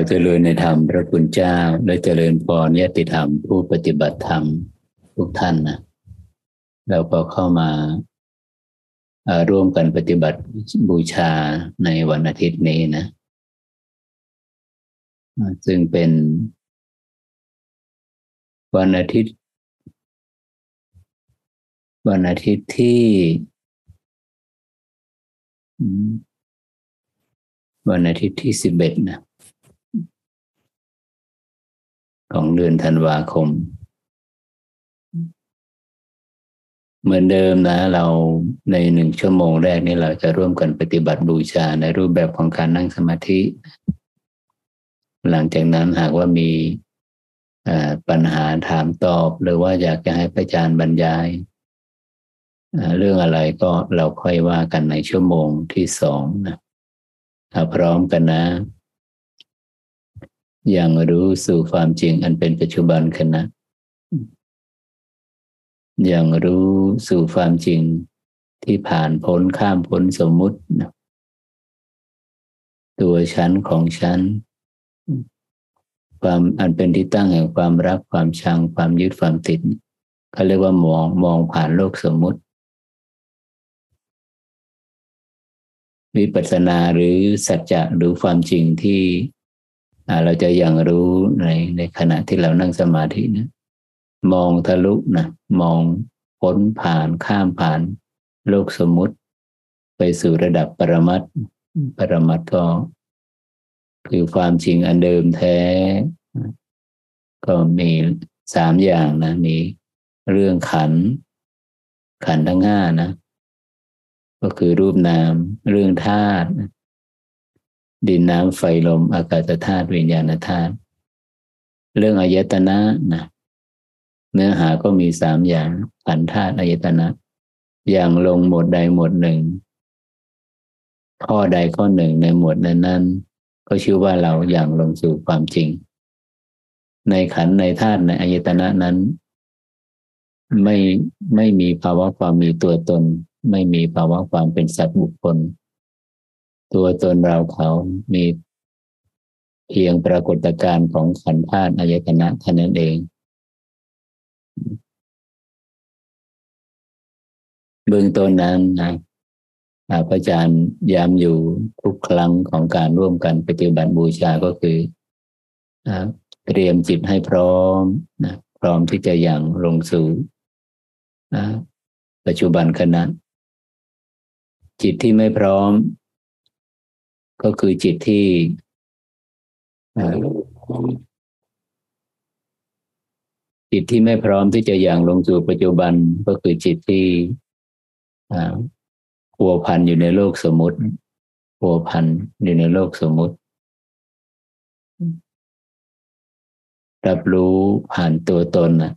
ขอเจริญในธรรมพระคุณเจ้า และเจริญพรญาติธรรม ผู้ปฏิบัติธรรมทุกท่านนะเราก็เข้ามาร่วมกันปฏิบัติบูชาในวันอาทิตย์นี้นะ ซึ่งเป็นวันอาทิตย์ วันอาทิตย์ที่วันอาทิตย์ที่สิบเอ็ดนะ ของเดือนธันวาคม เหมือนเดิมนะ เราในหนึ่งชั่วโมงแรกนี้เราจะร่วมกันปฏิบัติบูชาในรูปแบบของการนั่งสมาธิ หลังจากนั้นหากว่ามีปัญหาถามตอบ หรือว่าอยากจะให้พระอาจารย์บรรยายเรื่องอะไรก็เราค่อยว่ากันในชั่วโมงที่สองนะถ้าพร้อมกันนะ อยังรู้สู่ความจริงอันเป็นปัจจุบันขณะอยังรู้สู่ความจริงที่ผ่านพ้นข้ามพ้นสมมุติ ตัวชั้นของชั้นความอันเป็นที่ตั้งแห่งความรักความชังความยึดความติดเขาเรียกว่ามองมองผ่านโลกสมมุติ วิปัสสนาหรือสัจจะหรือความจริงที่ เราจะยังรู้ในในขณะที่เรานั่งสมาธินะมองทะลุนะมองพ้นผ่านข้ามผ่าน โลกสมมุติ ไปสู่ระดับปรมัตปรมัตก็คือความจริงอันเดิมแท้ ก็มีสามอย่างนะ มีเรื่องขัน ขันทั้งห้านะ ก็คือรูปนาม เรื่องธาตุ ดินน้ำไฟลมอากาศธาตุวิญญาณธาตุเรื่องอายตนะนะเนื้อหาก็มีสามอย่างขันธาตุอายตนะ อย่างลงหมวดใดหมวดหนึ่ง ข้อใดข้อหนึ่งในหมวดนั้นนั้นก็ชื่อว่าเราอย่างลงสู่ความจริง ในขันในธาตุในอายตนะนั้น ไม่ไม่มีภาวะความมีตัวตน ไม่มีภาวะความเป็นสัตว์บุคคล ตัวตนเราเขามีเพียงปรากฏการณ์ของขันธ์ธาตุอายตนะเท่านั้นเอง เบื้องต้นนั้นนะพระอาจารย์ย้ำอยู่ทุกครั้งของการร่วมกันปฏิบัติบูชาก็คือเตรียมจิตให้พร้อมนะพร้อมที่จะยังลงสู่ปัจจุบันขณะจิตที่ไม่พร้อม ก็คือจิตที่จิตที่ไม่พร้อมที่จะอย่างลงสู่ปัจจุบันก็คือจิตที่หัวพันอยู่ในโลกสมมติหัวพันอยู่ในโลกสมมติ รับรู้ผ่านตัวตนนะ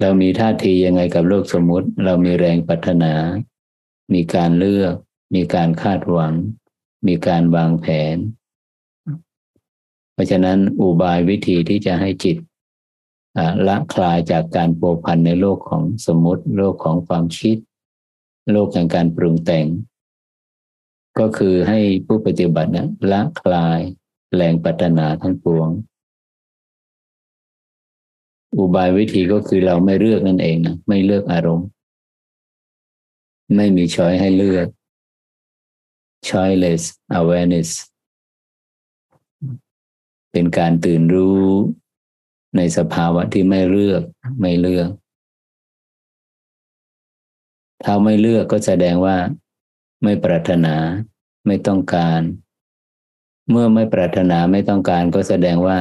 เรามีท่าทียังไงกับโลกสมมุติ เรามีแรงปรารถนา มีการเลือก มีการคาดหวัง มีการวางแผน เพราะฉะนั้นอุบายวิธีที่จะให้จิตละคลายจากการโปพันในโลกของสมมติ โลกของความคิด โลกแห่งการปรุงแต่ง ก็คือให้ผู้ปฏิบัตินะละคลายแรงปัตนาทั้งปวง อุบายวิธีก็คือเราไม่เลือกนั่นเองนะไม่เลือกอารมณ์ ไม่มีช้อยให้เลือก choiceless awareness เป็นการตื่นรู้ในสภาวะที่ไม่เลือก ไม่เลือก ถ้าไม่เลือกก็แสดงว่า ไม่ปรารถนา ไม่ต้องการ เมื่อไม่ปรารถนาไม่ต้องการก็แสดงว่า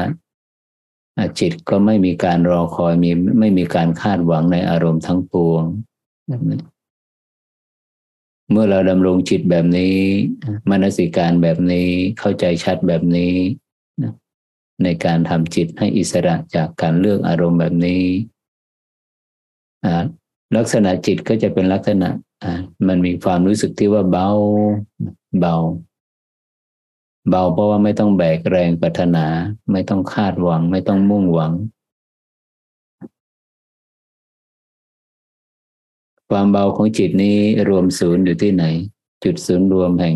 จิตก็ไม่มีการรอคอยมีไม่มีการคาดหวังในอารมณ์ทั้งปวง เมื่อเราดำรงจิตแบบนี้ มนสิการแบบนี้เข้าใจชัดแบบนี้ ในการทำจิตให้อิสระจากการเลือกอารมณ์แบบนี้ ลักษณะจิตก็จะเป็นลักษณะมันมีความรู้สึกที่ว่าเบาเบา เบาเพราะว่าไม่ต้องแบกแรงปรารถนา ไม่ต้องคาดหวัง ไม่ต้องมุ่งหวัง ความเบาของจิตนี้รวมศูนย์อยู่ที่ไหน จุดศูนย์รวมแห่ง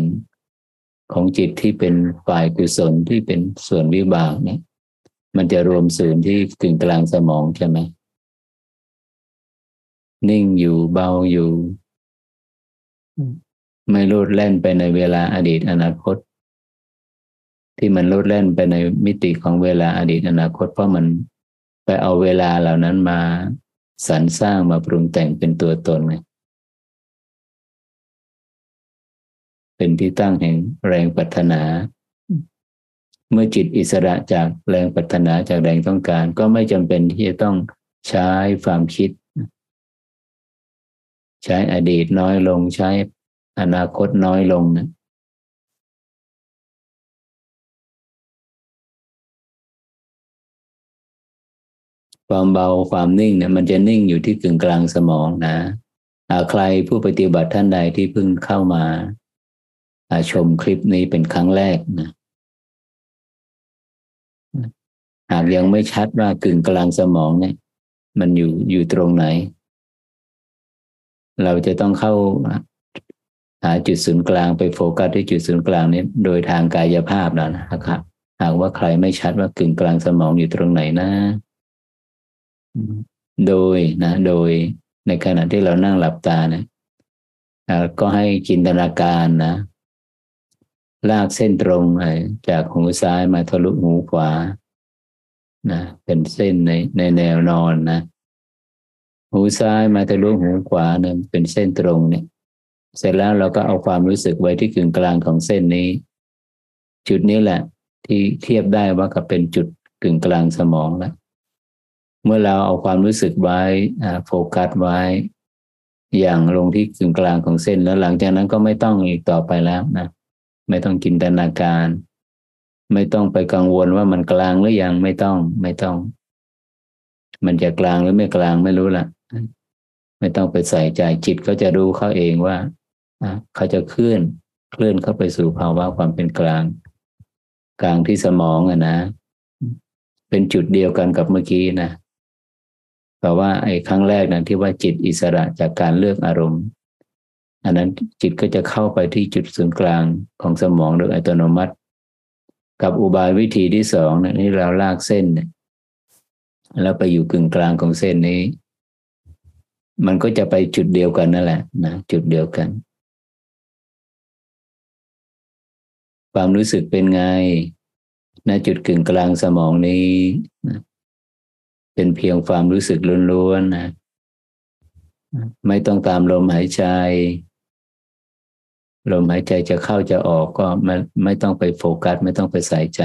ของจิตที่เป็นฝ่ายกุศลที่เป็นส่วนวิบากเนี่ยมันจะรวมศูนย์ที่กึ่งกลางสมองใช่ไหมนิ่งอยู่เบาอยู่ ไม่โลดแล่นไปในเวลาอดีตอนาคต ที่มันลดแล่นไปในมิติของเวลาอดีตอนาคต เพราะมันไปเอาเวลาเหล่านั้นมาสรรสร้างมาปรุงแต่งเป็นตัวตนไงเป็นที่ตั้งแห่งแรงปรารถนา เมื่อจิตอิสระจากแรงปรารถนาจากแรงต้องการ ก็ไม่จำเป็นที่จะต้องใช้ความคิด ใช้อดีตน้อยลงใช้อนาคตน้อยลงนะ ความเบาความนิ่งเนี่ยมันจะนิ่งอยู่ที่กึ่งกลางสมองนะใครผู้ปฏิบัติท่านใดที่เพิ่งเข้ามาชมคลิปนี้เป็นครั้งแรกนะหากยังไม่ชัดว่ากึ่งกลางสมองเนี่ย มันอยู่อยู่ตรงไหน เราจะต้องเข้าหาจุดศูนย์กลางไปโฟกัสที่จุดศูนย์กลางนี้โดยทางกายภาพแล้วนะครับ หากว่าใครไม่ชัดว่ากึ่งกลางสมองอยู่ตรงไหนนะ โดยนะ โดยในขณะที่เรานั่งหลับตานะก็ให้จินตนาการนะลากเส้นตรงจากหูซ้ายมาทะลุหูขวา นะ เป็นเส้นในในแนวนอนนะ หูซ้ายมาทะลุหูขวาเนี่ยเป็นเส้นตรงเนี่ย เสร็จแล้วเราก็เอาความรู้สึกไว้ที่กึ่งกลางของเส้นนี้ จุดนี้แหละ ที่เทียบได้ว่ากับเป็นจุดกึ่งกลางสมองแล้ว เมื่อเราเอาความรู้สึกไว้โฟกัสไว้ อย่างลงที่กึ่งกลางของเส้นแล้วหลังจากนั้นก็ไม่ต้องอีกต่อไปแล้วนะไม่ต้องจินตนาการ ไม่ต้องไปกังวลว่ามันกลางหรือยังไม่ต้อง ไม่ต้อง มันจะกลางหรือไม่กลางไม่รู้ละไม่ต้องไปใส่ใจจิตก็จะรู้เขาเองว่าเขาจะเคลื่อนเคลื่อนเข้าไปสู่ภาวะความเป็นกลาง กลางที่สมองอะนะ เป็นจุดเดียวกันกับเมื่อกี้นะ แต่ว่าไอ้ครั้งแรกนะที่ว่าจิตอิสระจากการเลือกอารมณ์อันนั้นจิตก็จะเข้าไปที่จุดศูนย์กลางของสมองโดยอัตโนมัติ กับอุบายวิธีที่สองนะนี่เราลากเส้นแล้วไปอยู่กึ่งกลางของเส้นนี้ มันก็จะไปจุดเดียวกันนั่นแหละนะจุดเดียวกัน ความรู้สึกเป็นไงณจุดกึ่งกลางสมองนี้นะ เป็นเพียงความรู้สึกล้วนๆนะ ไม่ต้องตามลมหายใจ ลมหายใจจะเข้าจะออกก็ไม่ไม่ต้องไปโฟกัส ไม่ต้องไปใส่ใจ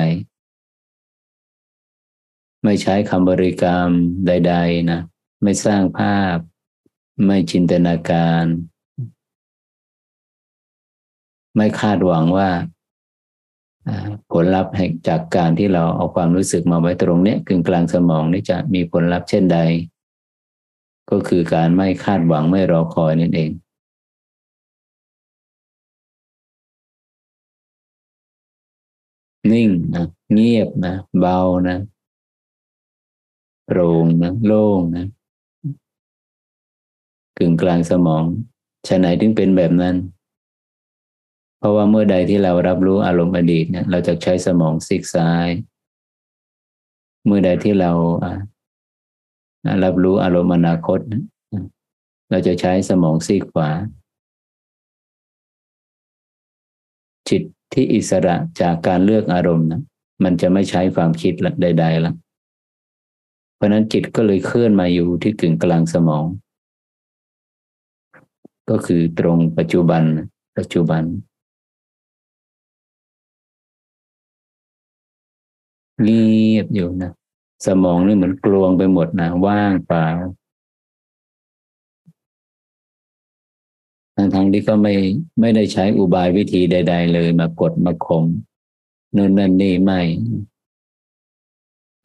ไม่ใช้คำบริกรรมใด ๆ นะ ไม่สร้างภาพ ไม่จินตนาการ ไม่คาดหวังว่า ผลลัพธ์จากการที่เราเอาความรู้สึกมาไว้ตรงเนี้ยกึ่งกลางสมองนี่จะมีผลลัพธ์เช่นใด ก็คือการไม่คาดหวังไม่รอคอยนั่นเองนิ่งนะเงียบนะเบานะโปร่งนะโล่งนะกึ่งกลางสมองชะไหนถึงเป็นแบบนั้น เพราะว่าเมื่อใดที่เรารับรู้อารมณ์อดีตเนี่ย เราจะใช้สมองซีกซ้าย เมื่อใดที่เรารับรู้อารมณ์อนาคต เราจะใช้สมองซีกขวา จิตที่อิสระจากการเลือกอารมณ์นะมันจะไม่ใช้ความคิดใดๆแล้วเพราะนั้นจิตก็เลยเคลื่อนมาอยู่ที่กึ่งกลางสมอง ก็คือตรงปัจจุบันปัจจุบัน เงียบอยู่นะสมองนี่เหมือนกลวงไปหมดนะว่างเปล่าทั้งทั้งที่ก็ไม่ไม่ได้ใช้อุบายวิธีใด ๆ เลยมากดมาข่มนู่นนั่นนี่ไม่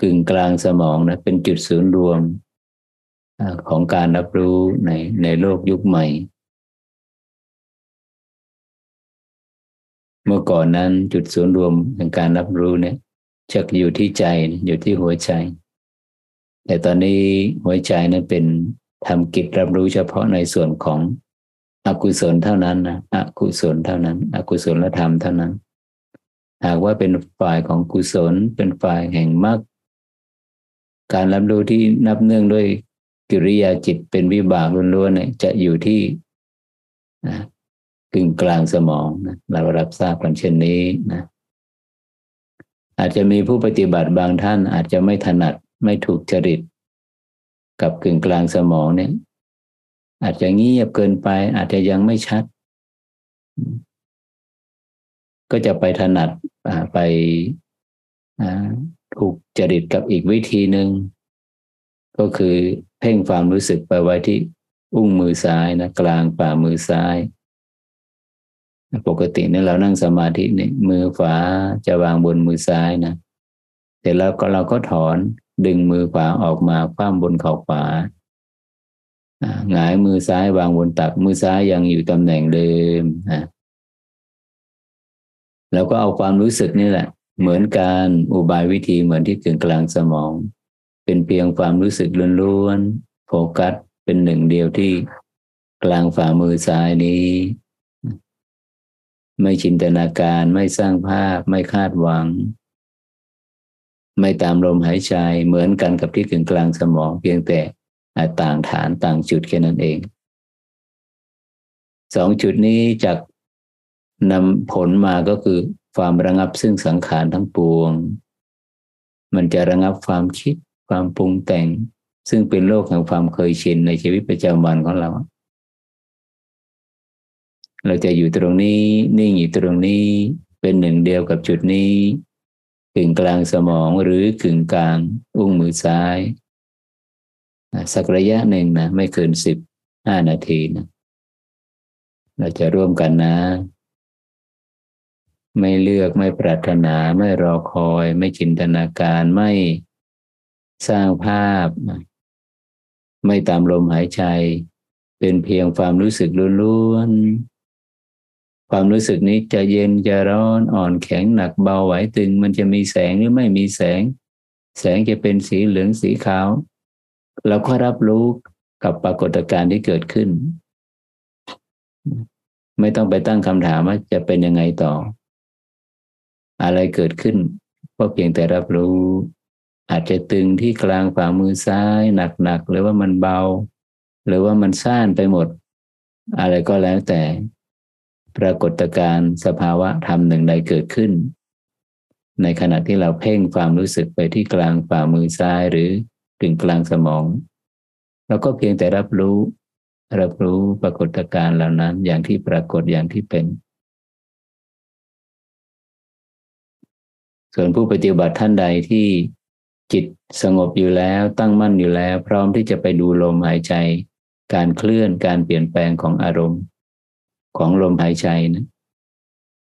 กึ่งกลางสมองนะเป็นจุดศูนย์รวมของการรับรู้ในในโลกยุคใหม่ เมื่อก่อนนั้นจุดศูนย์รวมในการรับรู้เนี่ย จะอยู่ที่ใจอยู่ที่หัวใจ แต่ตอนนี้หัวใจนั้นเป็นทำกิจรับรู้เฉพาะในส่วนของอกุศลเท่านั้นนะอกุศลเท่านั้น อกุศลธรรมเท่านั้น หากว่าเป็นฝ่ายของกุศลเป็นฝ่ายแห่งมรรคการรับรู้ที่นับเนื่องด้วยกิริยาจิตเป็นวิบากล้วนๆเนี่ยจะอยู่ที่นะกึ่งกลางสมองนะเรารับทราบกันเช่นนี้นะ อาจจะมีผู้ปฏิบัติบางท่านอาจจะไม่ถนัดไม่ถูกจริต กับกึ่งกลางสมองเนี่ย อาจจะเงียบเกินไป อาจจะยังไม่ชัด ก็จะไปถนัดไปถูกจริตกับอีกวิธีหนึ่งก็คือเพ่งความรู้สึกไปไว้ที่อุ้งมือซ้ายนะกลางฝ่ามือซ้าย ปกติเนี่ยเรานั่งสมาธิเนี่ยมือขวาจะวางบนมือซ้ายนะแต่แล้วก็เราก็ถอนดึงมือขวาออกมาคว้าบนเข่าขวาหงายมือซ้ายวางบนตัก มือซ้ายยังอยู่ตำแหน่งเดิมนะแล้วก็เอาความรู้สึกนี่แหละ เหมือนการอุบายวิธีเหมือนที่กึ่งกลางสมอง เป็นเพียงความรู้สึกล้วนๆโฟกัสเป็นหนึ่งเดียวที่กลางฝ่ามือซ้ายนี้ ไม่จินตนาการไม่สร้างภาพ ไม่คาดหวัง ไม่ตามลมหายใจเหมือนกันกับที่กึ่งกลางสมองเพียงแต่ต่างฐานต่างจุดแค่นั้นเองสองจุดนี้จากนำผลมาก็คือความระงับซึ่งสังขารทั้งปวง มันจะระงับความคิด ความปรุงแต่ง ซึ่งเป็นโลกแห่งความเคยชินในชีวิตประจำวันของเรา เราจะอยู่ตรงนี้นิ่งอยู่ตรงนี้เป็นหนึ่งเดียวกับจุดนี้กึ่งกลางสมองหรือกึ่งกลางอุ้งมือซ้ายสักระยะหนึ่งนะไม่เกินสิบห้านาทีนะเราจะร่วมกันนะ ไม่เลือกไม่ปรารถนาไม่รอคอย ไม่จินตนาการไม่สร้างภาพ ไม่ตามลมหายใจ เป็นเพียงความรู้สึกล้วนๆ ความรู้สึกนี้จะเย็นจะร้อนอ่อนแข็งหนักเบาไหวตึง มันจะมีแสงหรือไม่มีแสง แสงจะเป็นสีเหลืองสีขาวเราก็รับรู้กับปรากฏการณ์ที่เกิดขึ้น ไม่ต้องไปตั้งคำถามว่าจะเป็นยังไงต่อ อะไรเกิดขึ้นก็เพียงแต่รับรู้ อาจจะตึงที่กลางฝ่ามือซ้ายหนักๆหรือว่ามันเบา หรือว่ามันซ่านไปหมด อะไรก็แล้วแต่ ปรากฏการณ์สภาวะธรรมหนึ่งใดเกิดขึ้น ในขณะที่เราเพ่งความรู้สึกไปที่กลางฝ่ามือซ้ายหรือกึ่งกลางสมอง เราก็เพียงแต่รับรู้ รับรู้ปรากฏการณ์เหล่านั้นอย่างที่ปรากฏอย่างที่เป็น ส่วนผู้ปฏิบัติท่านใดที่จิตสงบอยู่แล้วตั้งมั่นอยู่แล้ว พร้อมที่จะไปดูลมหายใจ การเคลื่อนการเปลี่ยนแปลงของอารมณ์ ของลมหายใจนะ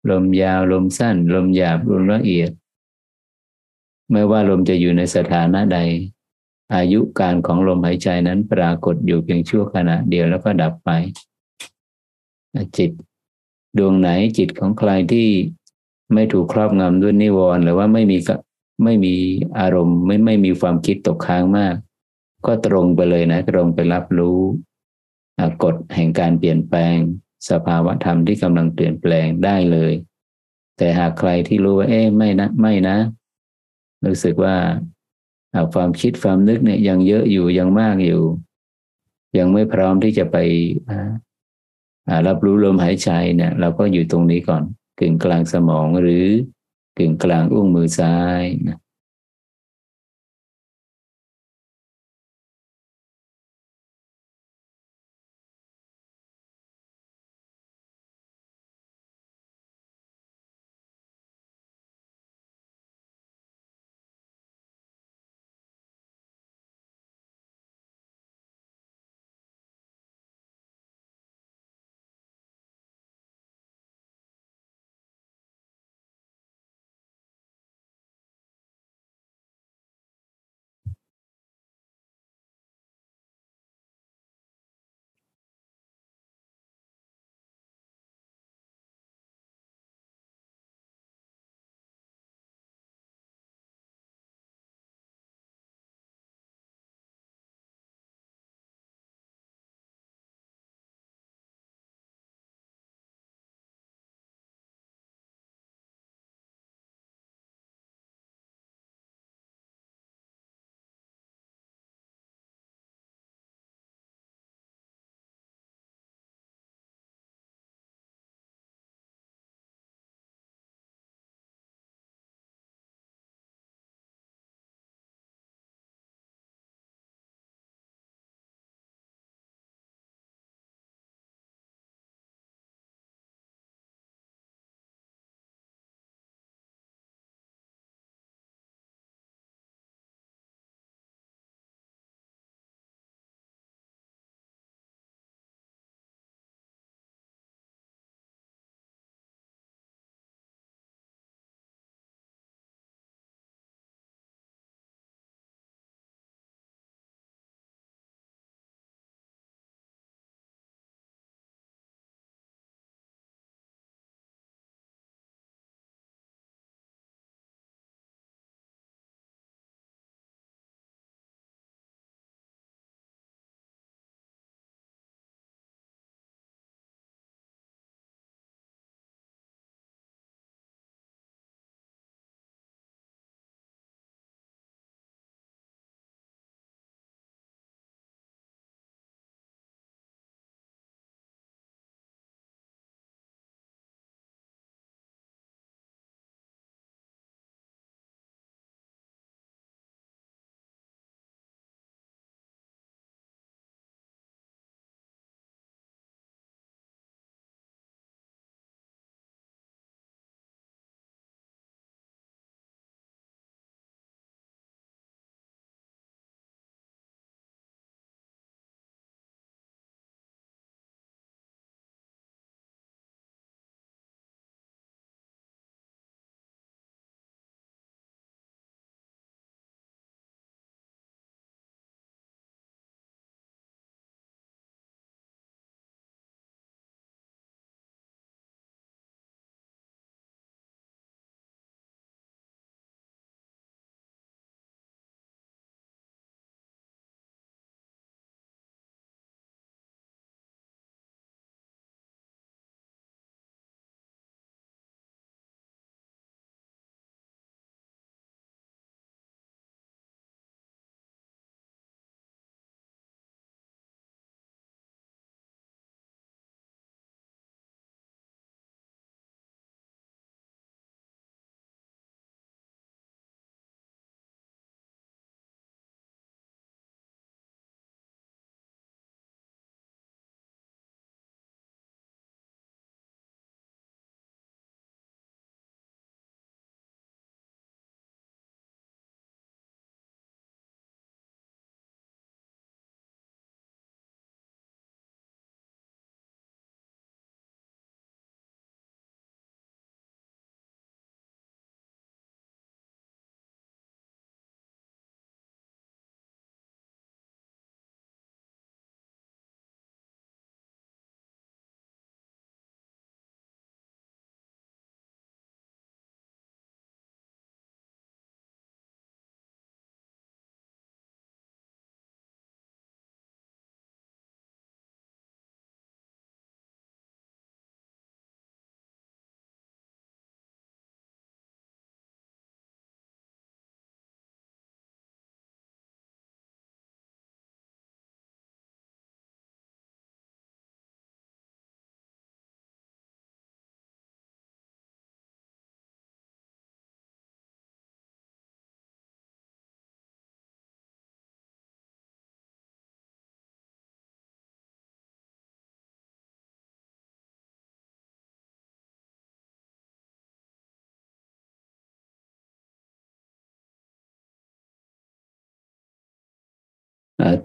ลมยาวลมสั้น ลมหยาบลมละเอียด ไม่ว่าลมจะอยู่ในสถานะใด อายุการของลมหายใจนั้นปรากฏอยู่เพียงชั่วขณะเดียวแล้วก็ดับไป จิตดวงไหนจิตของใครที่ไม่ถูกครอบงำด้วยนิวรณ์หรือว่าไม่มีไม่มีอารมณ์ไม่ไม่มีความคิดตกค้างมาก ก็ตรงไปเลยนะ ตรงไปรับรู้กฎแห่งการเปลี่ยนแปลง สภาวะธรรมที่กำลังเปลี่ยนแปลงได้เลย แต่หากใครที่รู้ว่าเอ๊ะไม่นะไม่นะ รู้สึกว่าความคิดความนึกเนี่ยยังเยอะอยู่ยังมากอยู่ ยังไม่พร้อมที่จะไปรับรู้ลมหายใจเนี่ย เราก็อยู่ตรงนี้ก่อนกึ่งกลางสมองหรือกึ่งกลางอุ้งมือซ้ายนะ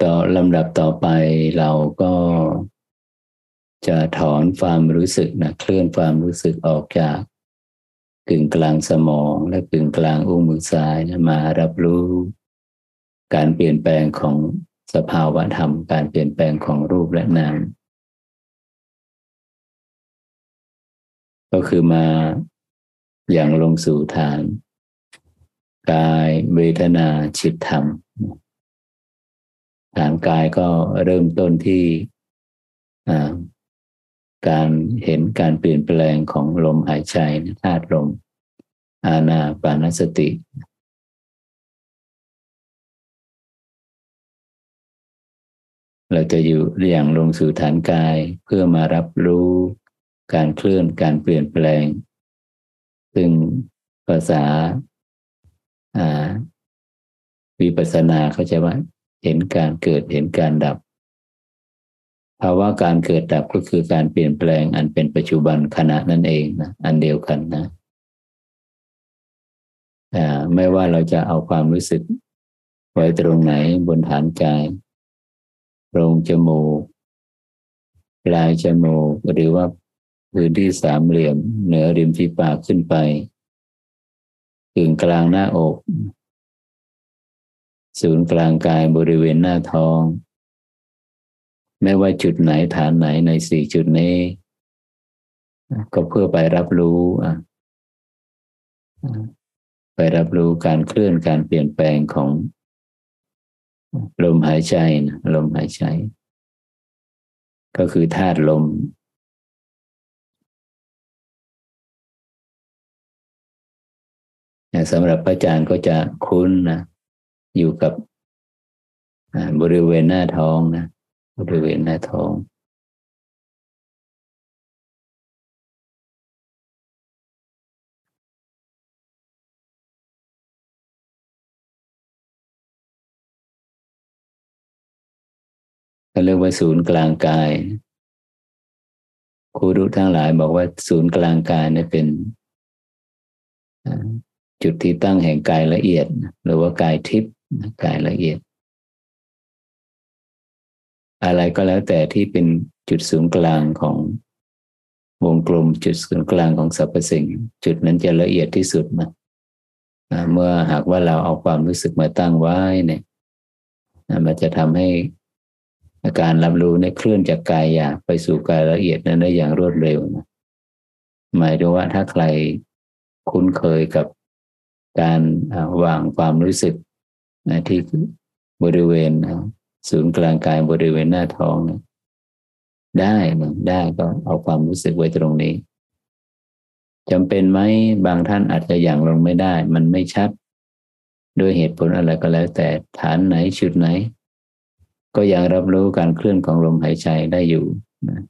ต่อลำดับต่อไปเราก็จะถอนความรู้สึกนะเคลื่อนความรู้สึกออกจากกึ่งกลางสมองและกึ่งกลางอุ้งมือซ้ายนะมารับรู้ การเปลี่ยนแปลงของสภาวะธรรม การเปลี่ยนแปลงของรูปและนามก็คือมาอย่างลงสู่ฐาน กายเวทนาจิตธรรม ฐานกายก็เริ่มต้นที่การเห็นการเปลี่ยนแปลงของลมหายใจธาตุลม อาณาปานสติ เราจะอยู่อย่างลงสู่ฐานกายเพื่อมารับรู้การเคลื่อนการเปลี่ยนแปลง ซึ่งภาษาวิปัสสนาเขาจะว่า เห็นการเกิดเห็นการดับ ภาวะการเกิดดับก็คือการเปลี่ยนแปลงอันเป็นปัจจุบันขณะนั่นเองนะอันเดียวกันนะไม่ว่าเราจะเอาความรู้สึก ไว้ตรงไหนบนฐานกายโรงจมูกปลายจมูกหรือว่าพื้นที่สามเหลี่ยม เหนือริมที่ปากขึ้นไปกึ่งกลางหน้าอก ศูนย์กลางกายบริเวณหน้าท้อง ไม่ว่าจุดไหนฐานไหนในสี่จุดนี้ ก็เพื่อไปรับรู้ไปรับรู้การเคลื่อนการเปลี่ยนแปลงของลมหายใจนะลมหายใจ ก็คือธาตุลม สำหรับพระอาจารย์ก็จะคุ้นนะ อยู่กับบริเวณหน้าท้องนะ บริเวณหน้าท้องเขาเรียกว่าศูนย์กลางกาย ครูรู้ทั้งหลายบอกว่าศูนย์กลางกายนี่เป็นจุดที่ตั้งแห่งกายละเอียด หรือว่ากายทิพย์ กายละเอียด อะไรก็แล้วแต่ที่เป็นจุดศูนย์กลางของวงกลมจุดศูนย์กลางของสรรพสิ่ง จุดนั้นจะละเอียดที่สุดนะเมื่อหากว่าเราเอาความรู้สึกมาตั้งไว้เนี่ยมันจะทำให้อาการรับรู้เนี่ยเคลื่อนจากกายหยาบไปสู่กายละเอียดนั้นได้อย่างรวดเร็วนะหมายถึงว่าถ้าใครคุ้นเคยกับการวางความรู้สึก ที่บริเวณศูนย์กลางกายบริเวณหน้าท้องได้นะได้ก็เอาความรู้สึกไว้ตรงนี้จำเป็นไหมบางท่านอาจจะอย่างลงไม่ได้ มันไม่ชัด ด้วยเหตุผลอะไรก็แล้ว แต่ฐานไหนชุดไหน ก็ยังรับรู้การเคลื่อนของลมหายใจได้อยู่นะ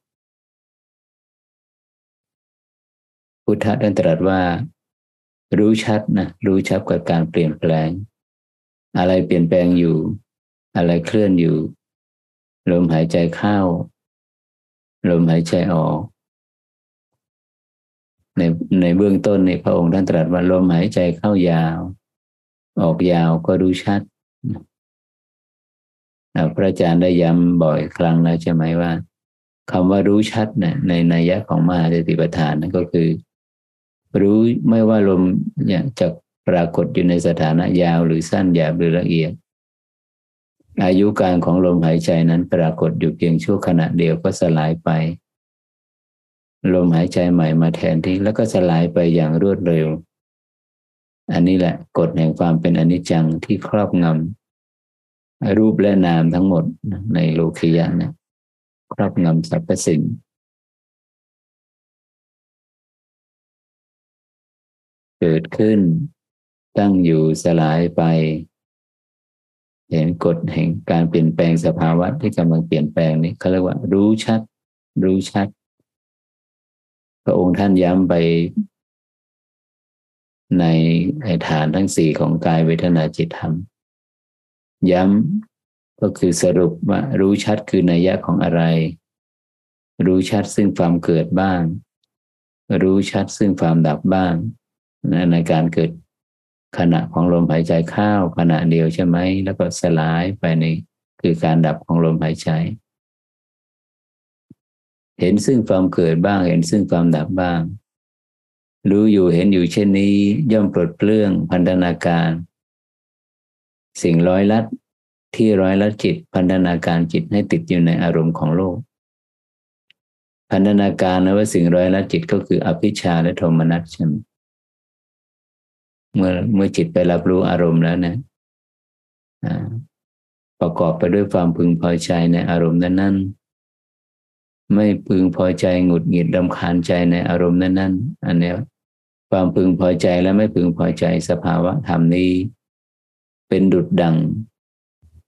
พุทธะท่านตรัสว่า รู้ชัดนะรู้ชัดกับการเปลี่ยนแปลง อะไรเปลี่ยนแปลงอยู่ อะไรเคลื่อนอยู่ ลมหายใจเข้า ลมหายใจออก ในในเบื้องต้นในพระองค์ท่านตรัสว่าลมหายใจเข้ายาว ออกยาวก็รู้ชัดพระอาจารย์ได้ย้ำบ่อยครั้งแล้วใช่ไหมว่าคำว่ารู้ชัดเนี่ยในนัยยะของมหาสติปัฏฐานนั่นก็คือ รู้ไม่ว่าลมเนี่ยจะ ปรากฏอยู่ในสถานะยาวหรือสั้นหยาบหรือละเอียด อายุการของลมหายใจนั้นปรากฏอยู่เพียงชั่วขณะเดียวก็สลายไป ลมหายใจใหม่มาแทนที่แล้วก็สลายไปอย่างรวดเร็ว อันนี้แหละกฎแห่งความเป็นอนิจจังที่ครอบงำรูปและนามทั้งหมดในโลกียะนะครอบงำสรรพสิ่งเกิดขึ้น ตั้งอยู่สลายไป เห็นกฎแห่งการเปลี่ยนแปลงสภาวะที่กำลังเปลี่ยนแปลงนี้เขาเรียกว่า รู้ชัด รู้ชัด พระองค์ท่านย้ำไป ในฐานทั้งสี่ของกายเวทนาจิตธรรม ย้ำก็คือสรุปว่ารู้ชัดคือนัยยะของอะไร รู้ชัดซึ่งความเกิดบ้าง รู้ชัดซึ่งความดับบ้างในการเกิด ขณะของลมหายใจเข้าขณะเดียวใช่ไหม แล้วก็สลายไปในคือการดับของลมหายใจ เห็นซึ่งความเกิดบ้าง เห็นซึ่งความดับบ้าง รู้อยู่เห็นอยู่เช่นนี้ ย่อมปลดเปลื้องพันธนาการ สิ่งร้อยลัดที่ร้อยลัดจิต พันธนาการจิตให้ติดอยู่ในอารมณ์ของโลก พันธนาการนะว่าสิ่งร้อยลัดจิตก็คืออภิชาและโทมนัสใช่ไหม เมื่อเมื่อจิตไปรับรู้อารมณ์แล้วนะประกอบไปด้วยความพึงพอใจในอารมณ์นั้นๆไม่พึงพอใจหงุดหงิดรำคาญใจในอารมณ์นั้นๆอันนี้ความพึงพอใจและไม่พึงพอใจสภาวะธรรมนี้ เป็นดุดดัง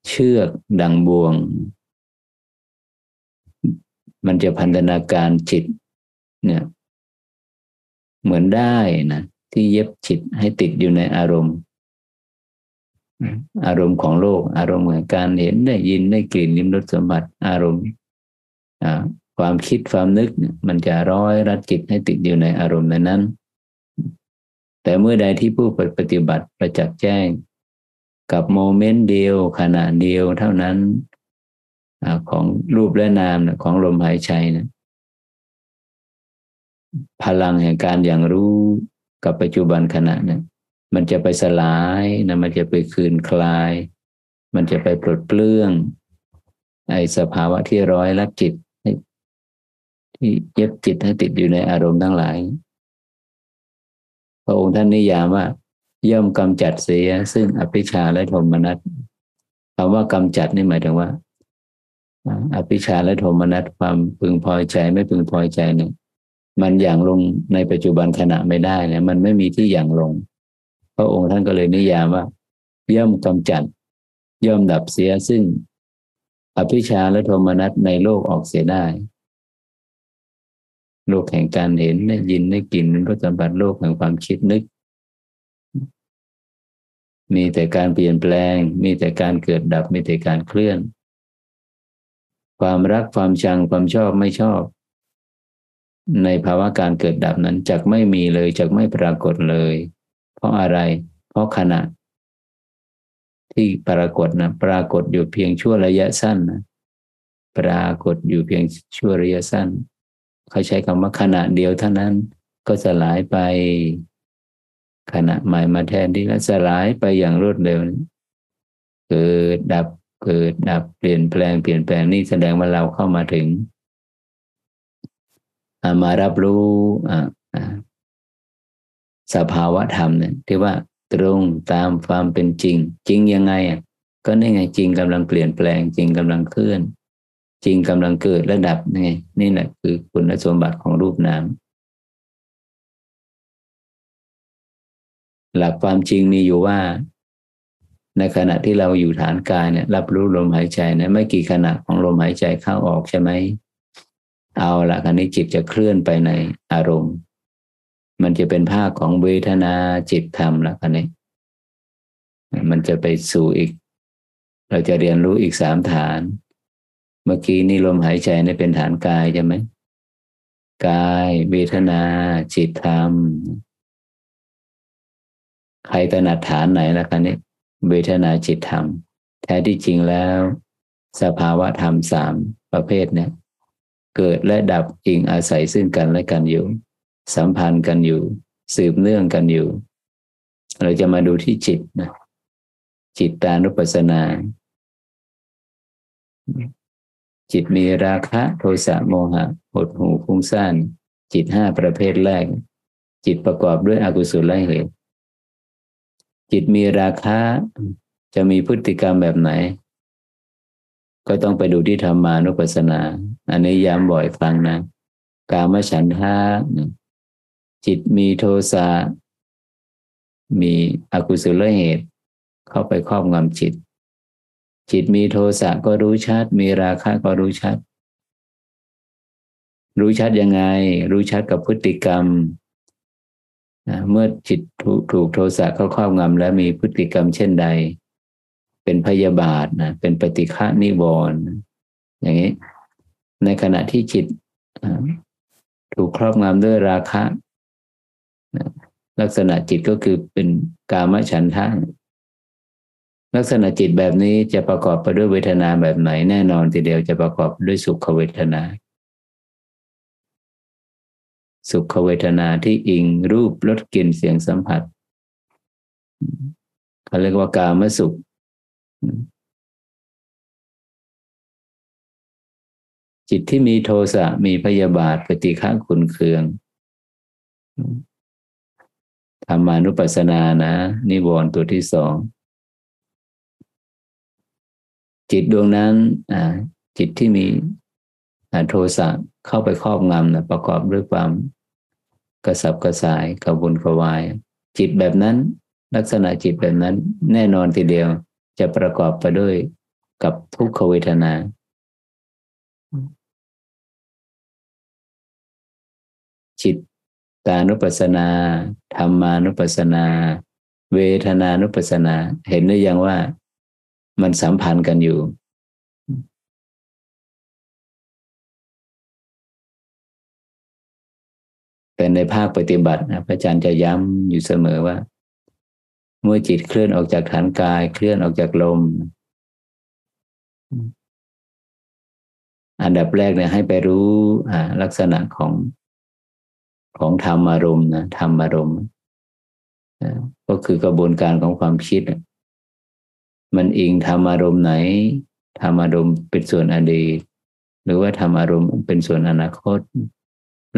เชือกดังบ่วง มันจะพันธนาการจิต เนี่ย เหมือนได้นะ ที่เย็บจิตให้ติดอยู่ในอารมณ์ อารมณ์ของโลก อารมณ์ของการเห็นได้ยินได้กลิ่นลิ้มรสสัมผัสอารมณ์ความคิดความนึกมันจะร้อยรัดจิตให้ติดอยู่ในอารมณ์นั้น แต่เมื่อใดที่ผู้ปฏิบัติประจักษ์แจ้ง กับโมเมนต์เดียวขณะเดียวเท่านั้นของรูปและนามของลมหายใจนะพลังแห่งการอย่างรู้ กับปัจจุบันขณะนะมันจะไปสลายนะมันจะไปคืนคลาย มันจะไปปลดเปลื้องไอ้สภาวะที่ร้อยลักจิต ที่เย็บจิตให้ติดอยู่ในอารมณ์ทั้งหลาย พระองค์ท่านนิยามว่า ย่อมกำจัดเสีย ซึ่งอภิชาและโทมนัสคำว่ากำจัดนี่หมายถึงว่า อภิชาและโทมนัสความพึงพอใจไม่พึงพอใจเนี่ย มันอย่างลงในปัจจุบันขณะไม่ได้เนี่ยมันไม่มีที่อย่างลง พระองค์ท่านก็เลยนิยามว่า ย่อมกำจัด ย่อมดับเสียซึ่ง อภิชาและโทมนัสในโลกออกเสียได้ โลกแห่งการเห็นได้ยินได้กลิ่นรสสัมผัสโลกแห่งความคิดนึก มีแต่การเปลี่ยนแปลง มีแต่การเกิดดับมีแต่การเคลื่อน ความรักความชังความชอบไม่ชอบ ในภาวะการเกิดดับนั้นจะไม่มีเลยจะไม่ปรากฏเลย เพราะอะไร เพราะขณะ ที่ปรากฏนะปรากฏอยู่เพียงชั่วระยะสั้นนะปรากฏอยู่เพียงชั่วระยะสั้น เขาใช้คำว่าขณะเดียวเท่านั้นก็สลายไป ขณะใหม่มาแทนที่ก็สลายไปอย่างรวดเร็ว เกิดดับเกิดดับเปลี่ยนแปลงเปลี่ยนแปลงนี่แสดงว่าเราเข้ามาถึง มารับรู้สภาวะธรรมเนี่ยที่ว่าตรงตามความเป็นจริง จริงยังไงอะก็นี่ไงจริงกำลังเปลี่ยนแปลง จริงกำลังเคลื่อน จริงกำลังเกิดระดับไงนี่แหละคือคุณสมบัติของรูปนามหลักความจริงมีอยู่ว่า ในขณะที่เราอยู่ฐานกายเนี่ย รับรู้ลมหายใจนะไม่กี่ขณะของลมหายใจเข้าออกใช่ไหม เอาละคราวนี้จิตจะเคลื่อนไปในอารมณ์ มันจะเป็นภาคของเวทนาจิตธรรมล้วคันนี้มันจะไปสู่อีก เราจะเรียนรู้อีกสามฐาน เมื่อกี้นี่ลมหายใจนี่เป็นฐานกายใช่ไหมกายเวทนา จิตธรรม ใครถนัดฐานไหนละคันนี้เวทนาจิตธรรม แท้ที่จริงแล้ว สภาวะธรรมสามประเภทเนี่ย เกิดและดับอิงอาศัยซึ่งกันและกันอยู่ สัมพันธ์กันอยู่ สืบเนื่องกันอยู่ เราจะมาดูที่จิตนะจิตตานุปัสสนา จิตมีราคะโทสะโมหะหดหูฟุ้งซ่านจิตห้าประเภทแรก จิตประกอบด้วยอกุศลเหตุจิตมีราคะจะมีพฤติกรรมแบบไหน ก็ต้องไปดูที่ธรรมานุปัสสนา อันนี้ย้ำบ่อยฟังนะกามฉันทะจิตมีโทสะมีอกุศลเหตุ เข้าไปครอบงำจิต จิตมีโทสะก็รู้ชัด มีราคะก็รู้ชัด รู้ชัดยังไง รู้ชัดกับพฤติกรรมเมื่อจิตถูกโทสะเข้าครอบงำแล้วมีพฤติกรรมเช่นใด เป็นพยาบาทนะเป็นปฏิฆานิวรณ์อย่างนี้ ในขณะที่จิตถูกครอบงำด้วยราคะลักษณะจิตก็คือเป็นกามฉันทะลักษณะจิตแบบนี้จะประกอบไปด้วยเวทนาแบบไหนแน่นอนทีเดียวจะประกอบด้วยสุขเวทนา สุขเวทนาที่อิงรูปรสกลิ่นเสียงสัมผัสเขาเรียกว่ากามสุข จิตที่มีโทสะมีพยาบาทปฏิฆะขุนเคืองธรรมานุปัสสนานะ นิวรณ์ตัวที่สอง จิตดวงนั้นจิตที่มีโทสะเข้าไปครอบงำนะประกอบด้วยความกระสับกระส่ายกระวนกระวาย จิตแบบนั้น ลักษณะจิตแบบนั้น แน่นอนทีเดียวจะประกอบไปด้วยกับทุกขเวทนา จิตตานุปัสสนาธรรมานุปัสสนา เวทนานุปัสสนา เห็นได้ยังว่ามันสัมพันธ์กันอยู่ แต่ในภาคปฏิบัตินะพระอาจารย์จะย้ำอยู่เสมอว่า เมื่อจิตเคลื่อนออกจากฐานกาย เคลื่อนออกจากลม อันดับแรกเนี่ยให้ไปรู้ลักษณะของ ของธรรมอารมณ์นะธรรมอารมณ์ก็คือกระบวนการของความคิด มันอิงธรรมอารมณ์ไหนธรรมอารมณ์เป็นส่วนอดีต หรือว่าธรรมอารมณ์เป็นส่วนอนาคต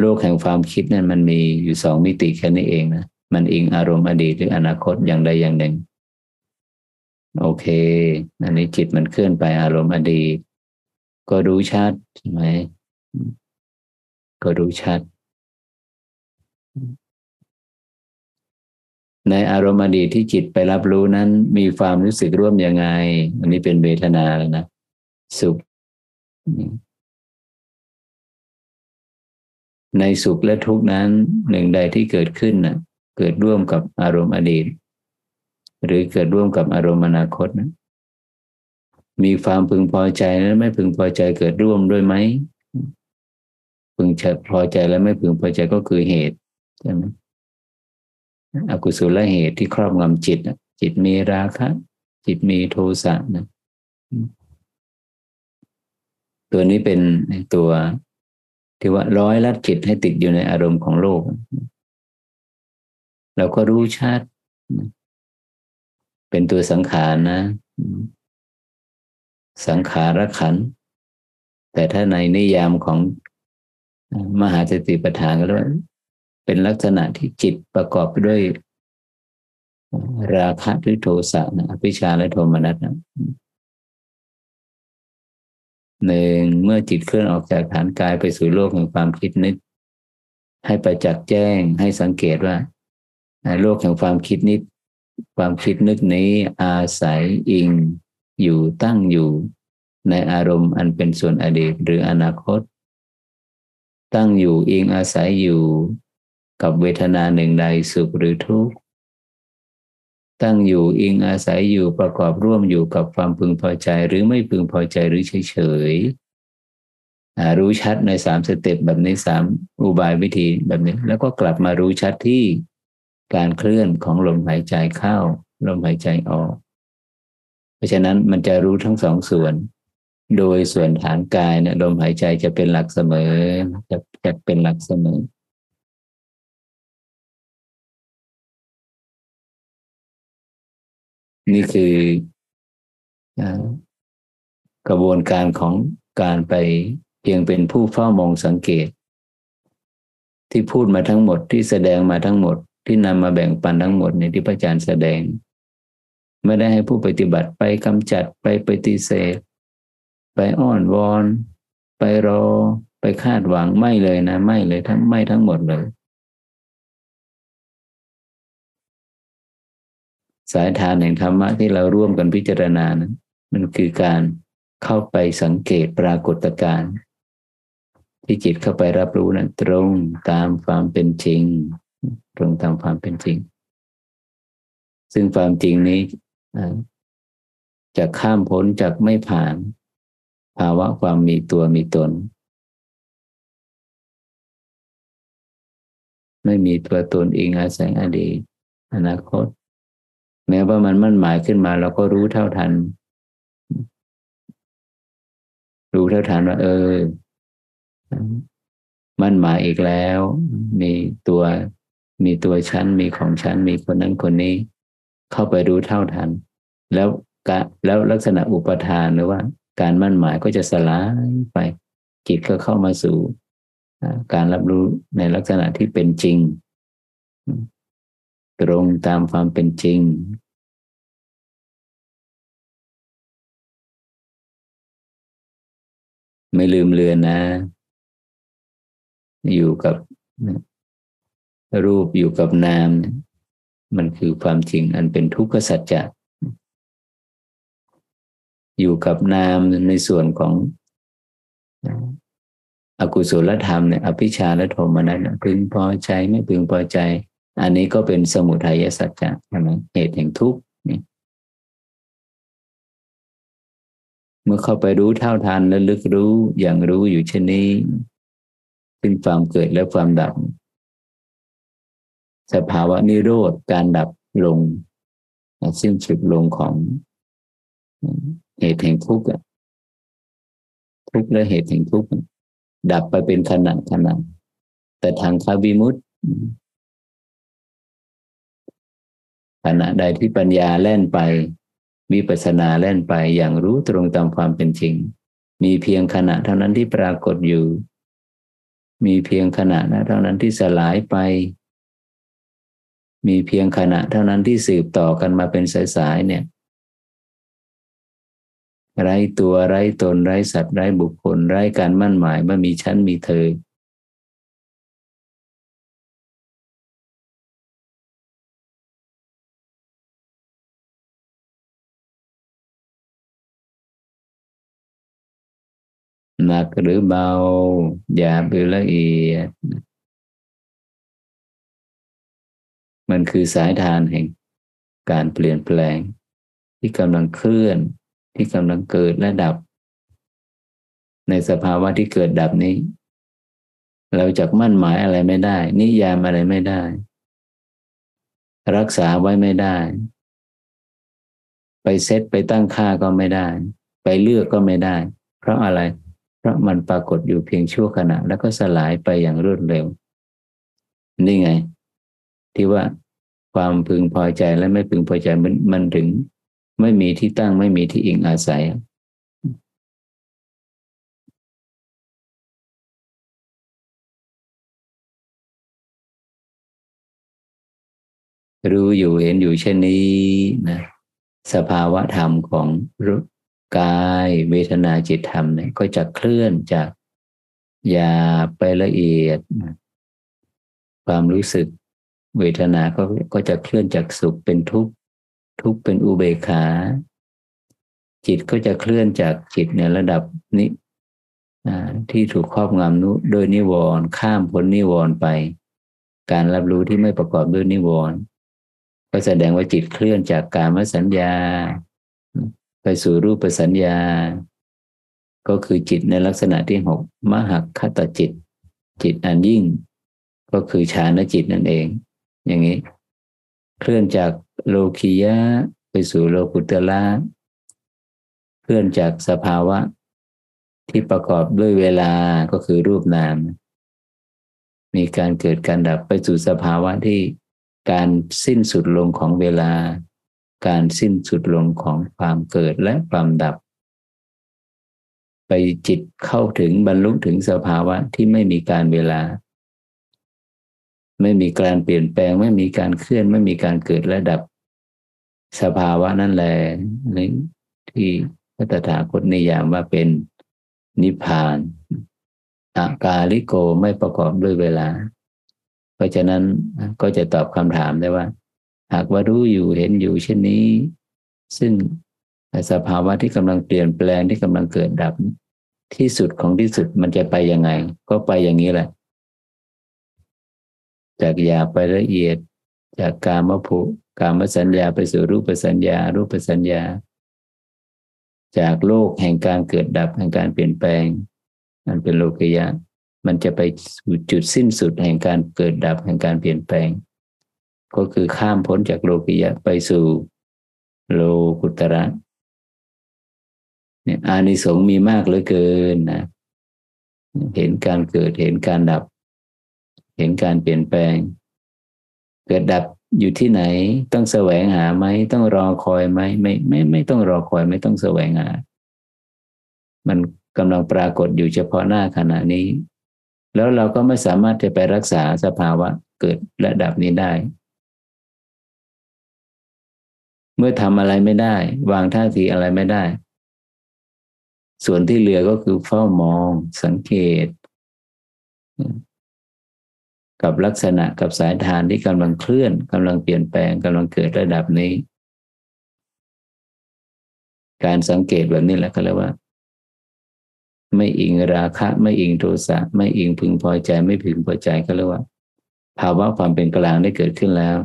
โลกแห่งความคิดนั้น มันมีอยู่สองมิติแค่นี้เองนะมันอิงอารมณ์อดีตหรืออนาคตอย่างใดอย่างหนึ่ง โอเค อันนี้จิตมันเคลื่อนไปอารมณ์อดีต ก็รู้ชัดใช่ไหมก็รู้ชัด ในอารมณ์อดีตที่จิตไปรับรู้นั้น มีความรู้สึกร่วมยังไง อันนี้เป็นเวทนาแล้วนะ สุข ในสุขและทุกข์นั้นหนึ่งใดที่เกิดขึ้นนะเกิดร่วมกับอารมณ์อดีต หรือเกิดร่วมกับอารมณ์อนาคตนะมีความพึงพอใจและไม่พึงพอใจเกิดร่วมด้วยไหมพึงพอใจและไม่พึงพอใจก็คือเหตุ ใช่ไหมอกุศลเหตุที่ครอบงำจิตจิตมีราคะจิตมีโทสะนะตัวนี้เป็นตัวที่ว่าร้อยลัดจิตให้ติดอยู่ในอารมณ์ของโลก เราก็รู้ชัด เป็นตัวสังขารนะ สังขารขัน แต่ถ้าในนิยามของมหาสติปัฏฐานก็เรียก เป็นลักษณะที่จิตประกอบด้วย ราคะหรือโทสะนะอภิชาและโทมนัสนะหนึ่งเมื่อจิตเคลื่อนออกจากฐานกายไปสู่โลกแห่งความคิดนึก ให้ไปจักษ์แจ้งให้สังเกตว่าโลกแห่งความคิดนิดความคิดนึกนี้อาศัยอิงอยู่ตั้งอยู่ในอารมณ์อันเป็นส่วนอดีตหรืออนาคต ตั้งอยู่อิงอาศัยอยู่ กับเวทนาหนึ่งใดสุขหรือทุกข์ตั้งอยู่อิงอาศัยอยู่ประกอบร่วมอยู่กับความพึงพอใจหรือไม่พึงพอใจหรือเฉยๆรู้ชัดในสามสเต็ปแบบนี้สามอุบายวิธีแบบนี้ แล้วก็กลับมารู้ชัดที่การเคลื่อนของลมหายใจเข้าลมหายใจออก เพราะฉะนั้นมันจะรู้ทั้งสองส่วน โดยส่วนฐานกายเนี่ยลมหายใจจะเป็นหลักเสมอจะจะเป็นหลักเสมอ นี่คือกระบวนการของการไปเพียงเป็นผู้เฝ้ามองสังเกต ที่พูดมาทั้งหมดที่แสดงมาทั้งหมด ที่นำมาแบ่งปันทั้งหมดในที่พระอาจารย์แสดง ไม่ได้ให้ผู้ปฏิบัติไปกำจัดไปปฏิเสธ ไปอ้อนวอน ไปรอ ไปคาดหวังไม่เลยนะ ไม่เลยทั้งไม่ทั้งหมดเลย สายทานแห่งธรรมะที่เราร่วมกันพิจารณานั้น มันคือการเข้าไปสังเกตปรากฏการณ์ที่จิตเข้าไปรับรู้นั้นตรงตามความเป็นจริง ตรงตามความเป็นจริง ซึ่งความจริงนี้จะข้ามพ้นจากไม่ผ่าน ภาวะความมีตัวมีตน ไม่มีตัวตนเองอาศัยอดีตอนาคต แม้ว่ามันมั่นหมายขึ้นมา เราก็รู้เท่าทัน รู้เท่าทันว่า เออ มั่นหมายอีกแล้ว มีตัว มีตัวชั้น มีของชั้น มีคนนั้นคนนี้ เข้าไปรู้เท่าทัน แล้วกะแล้วลักษณะอุปทานหรือว่า การมั่นหมายก็จะสลายไป จิตก็เข้ามาสู่การรับรู้ในลักษณะที่เป็นจริง ตรงตามความเป็นจริง ไม่ลืมเลือนนะ อยู่กับรูปอยู่กับนาม มันคือความจริงอันเป็นทุกขสัจจะอยู่กับนามในส่วนของอกุศลธรรมเนี่ยอภิชาและโทมนัสพึงพอใจไม่พึงพอใจ อันนี้ก็เป็นสมุทัยสัจจะใช่ไหมเหตุแห่งทุกข์นี่เมื่อเข้าไปรู้เท่าทันและลึกรู้อย่างรู้อยู่เช่นนี้ซึ่งความเกิดและความดับ สภาวะนิโรธการดับลงสิ้นสุดลงของเหตุแห่งทุกข์ทุกข์และเหตุแห่งทุกข์ดับไปเป็นขณะขณะแต่ทางคาวิมุตติ ขณะใดที่ปัญญาแล่นไป วิปัสสนาแล่นไปอย่างรู้ตรงตามความเป็นจริง มีเพียงขณะเท่านั้นที่ปรากฏอยู่ มีเพียงขณะนะเท่านั้นที่สลายไป มีเพียงขณะเท่านั้นที่สืบต่อกันมาเป็นสายๆเนี่ย ไร้ตัวไร้ตนไร้สัตว์ไร้บุคคล ไร้การมั่นหมายว่ามีชั้นมีเธอ นักหรือเบาหยาบหรือละเอียด มันคือสายทานแห่งการเปลี่ยนแปลง ที่กำลังเคลื่อนที่กำลังเกิดและดับ ในสภาวะที่เกิดดับนี้ เราจะมั่นหมายอะไรไม่ได้ นิยามอะไรไม่ได้ รักษาไว้ไม่ได้ ไปเซตไปตั้งค่าก็ไม่ได้ ไปเลือกก็ไม่ได้ เพราะอะไรเราะมันปรากฏอยู่เพียงชั่วขณะ แล้วก็สลายไปอย่างรวดเร็ว นี่ไง ที่ว่าความพึงพอใจและไม่พึงพอใจมันมันถึง ไม่มีที่ตั้งไม่มีที่อิงอาศัย รู้อยู่เห็นอยู่เช่นนี้นะ สภาวะธรรมของรู กายเวทนาจิตธรรมเนี่ยก็จะเคลื่อนจากยาไปละเอียด ความรู้สึกเวทนาก็ก็จะเคลื่อนจากสุขเป็นทุกข์ทุกข์เป็นอุเบกขา จิตก็จะเคลื่อนจากจิตในระดับนี้ที่ถูกครอบงำนุโดยนิวรณ์ข้ามพ้นนิวรณ์ไป การรับรู้ที่ไม่ประกอบด้วยนิวรณ์ก็แสดงว่าจิตเคลื่อนจากการมสัญญา ไปสู่รูปสัญญา ก็คือจิตในลักษณะที่หกมหักคตจิต จิตอันยิ่ง ก็คือฌานจิตนั่นเอง อย่างนี้ เคลื่อนจากโลคียะไปสู่โลกุตละเคลื่อนจากสภาวะ ที่ประกอบด้วยเวลาก็คือรูปนาม มีการเกิดการดับไปสู่สภาวะที่การสิ้นสุดลงของเวลา การสิ้นสุดลงของความเกิดและความดับ ไปจิตเข้าถึงบรรลุถึงสภาวะที่ไม่มีการเวลา ไม่มีการเปลี่ยนแปลง ไม่มีการเคลื่อน ไม่มีการเกิดและดับ สภาวะนั่นแหละที่พระตถาคตนิยามว่าเป็นนิพพานอากาลิโกไม่ประกอบด้วยเวลา เพราะฉะนั้นก็จะตอบคำถามได้ว่า หากว่ารู้อยู่เห็นอยู่เช่นนี้ ซึ่งสภาวะที่กำลังเปลี่ยนแปลงที่กำลังเกิดดับ ที่สุดของที่สุดมันจะไปยังไง ก็ไปอย่างนี้แหละ จากหยาบไปละเอียด จากกามภูกามสัญญาไปสู่รูปสัญญา รูปสัญญา จากโลกแห่งการเกิดดับแห่งการเปลี่ยนแปลง มันเป็นโลกยะมันจะไปสู่จุดสิ้นสุดแห่งการเกิดดับแห่งการเปลี่ยนแปลง ก็คือข้ามพ้นจากโลกยะไปสู่โลกุตระเนี่ยอานิสงส์มีมากเหลือเกินนะ เห็นการเกิดเห็นการดับ เห็นการเปลี่ยนแปลง เกิดดับอยู่ที่ไหน ต้องแสวงหาไหมต้องรอคอยไหมไม่ไม่ไม่ต้องรอคอยไม่ต้องแสวงหา มันกำลังปรากฏอยู่เฉพาะหน้าขณะนี้ แล้วเราก็ไม่สามารถจะไปรักษาสภาวะเกิดและดับนี้ได้ เมื่อทำอะไรไม่ได้ วางท่าทีอะไรไม่ได้ ส่วนที่เหลือก็คือเฝ้ามองสังเกต กับลักษณะกับสายทานที่กำลังเคลื่อนกำลังเปลี่ยนแปลงกำลังเกิดระดับนี้ การสังเกตแบบนี้แหละก็เรียกว่า ไม่อิงราคะ ไม่อิงโทสะไม่อิงพึงพอใจ ไม่พึงพอใจก็เรียกว่า ภาวะความเป็นกลางได้เกิดขึ้นแล้ว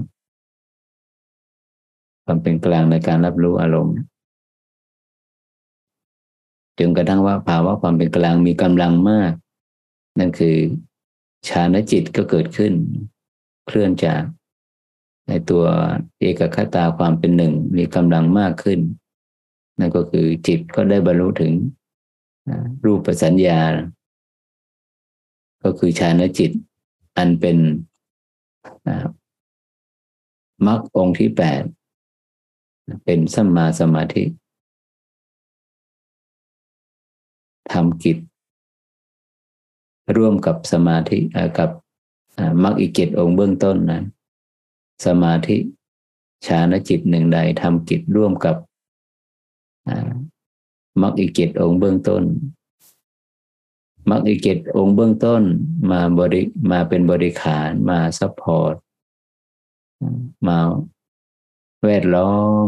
ความเป็นกลางในการรับรู้อารมณ์จนกระทั่งว่าภาวะความเป็นกลางมีกำลังมาก นั่นคือฌานจิตก็เกิดขึ้น เคลื่อนจากในตัวเอกคตาความเป็นหนึ่งมีกำลังมากขึ้น นั่นก็คือจิตก็ได้บรรลุถึงรูปสัญญา ก็คือฌานจิต อันเป็นมรรคองค์ที่แปด เป็นสัมมาสมาธิทำกิจ ร่วมกับสมาธิกับมรรคอีกเจ็ดองค์เบื้องต้นนะสมาธิฌานจิตหนึ่งใดทำกิจร่วมกับมรรคอีกเจ็ดองค์เบื้องต้นมรรคอีกเจ็ดองค์เบื้องต้นมาบริมาเป็นบริขารมา supportมา แวดล้อม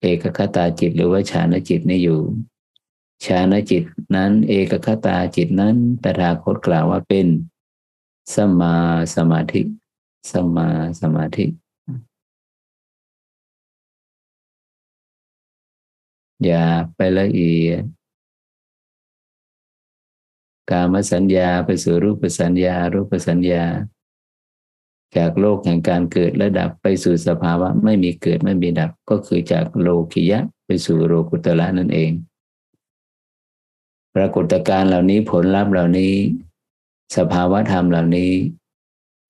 เอกคตาจิตหรือว่าฌานจิตนี่อยู่ฌานจิตนั้น เอกคตาจิตนั้นตถาคตกล่าวว่าเป็นสมาสมาธิ สมาสมาธิ อย่าไปละเอียดกามสัญญาไปสู่รูปสัญญา รูปสัญญา จากโลกแห่งการเกิดและดับไปสู่สภาวะไม่มีเกิดไม่มีดับก็คือจากโลกิยะไปสู่โลกุตละนั่นเอง ปรากฏการณ์เหล่านี้ผลลัพธ์เหล่านี้ สภาวะธรรมเหล่านี้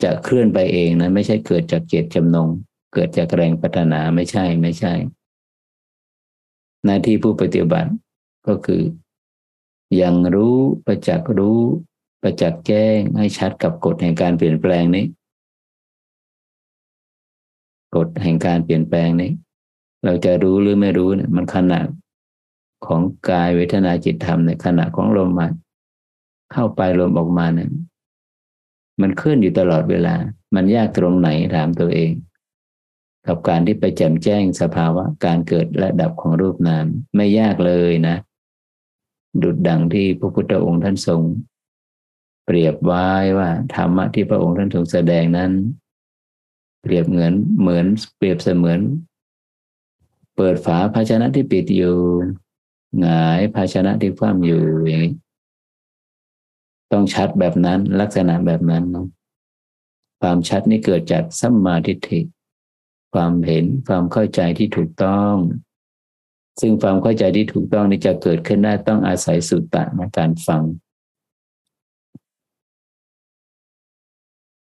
จะเคลื่อนไปเองนะไม่ใช่เกิดจากเจตจำนง เกิดจากแรงพัฒนาไม่ใช่ไม่ใช่ หน้าที่ผู้ปฏิบัติก็คือ ยังรู้ประจักษ์รู้ประจักษ์แจ้งให้ชัดกับกฎแห่งการเปลี่ยนแปลงนี้ กฎแห่งการเปลี่ยนแปลงนี้ เราจะรู้หรือไม่รู้เนี่ยมันขนาดของกายเวทนาจิตธรรมในขณะของลมมาเข้าไปลมออกมาเนี่ยมันเคลื่อนอยู่ตลอดเวลา มันยากตรงไหนถามตัวเอง กับการที่ไปแจ่มแจ้งสภาวะการเกิดและดับของรูปนาม ไม่ยากเลยนะ ดุดดังที่พระพุทธองค์ท่านทรง เปรียบไว้ว่าธรรมะที่พระองค์ท่านทรงแสดงนั้น เปรียบเหมือนเหมือนเปรียบเสมือน เปิดฝาภาชนะที่ปิดอยู่หงายภาชนะที่คว่ำอยู่อย่างนี้ต้องชัดแบบนั้นลักษณะแบบนั้นความชัดนี้เกิดจากสัมมาทิฏฐิ ความเห็นความเข้าใจที่ถูกต้อง ซึ่งความเข้าใจที่ถูกต้องนี่จะเกิดขึ้นได้ต้องอาศัยสุตตะในการฟัง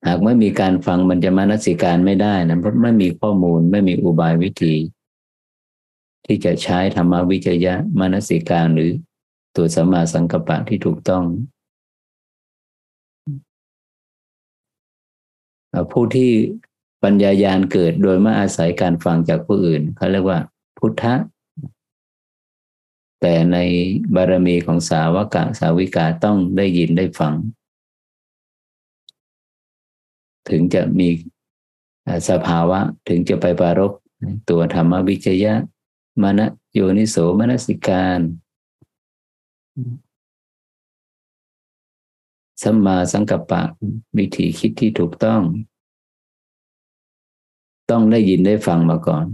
หากไม่มีการฟังมันจะมานสิการไม่ได้นะเพราะไม่มีข้อมูลไม่มีอุบายวิธี ที่จะใช้ธรรมวิจยะมานสิการหรือตัวสมาสังกปะที่ถูกต้อง ผู้ที่ปัญญายาณเกิดโดยไม่อาศัยการฟังจากผู้อื่นเขาเรียกว่า พุทธะ แต่ในบารมีของสาวกะสาวิกาต้องได้ยินได้ฟัง ถึงจะมีสภาวะถึงจะไปปารบตัวธรรมวิจยะมณโยนิโสมนสิการสัมมาสังกัปปะวิธีคิดที่ถูกต้อง ต้องได้ยินได้ฟังมาก่อน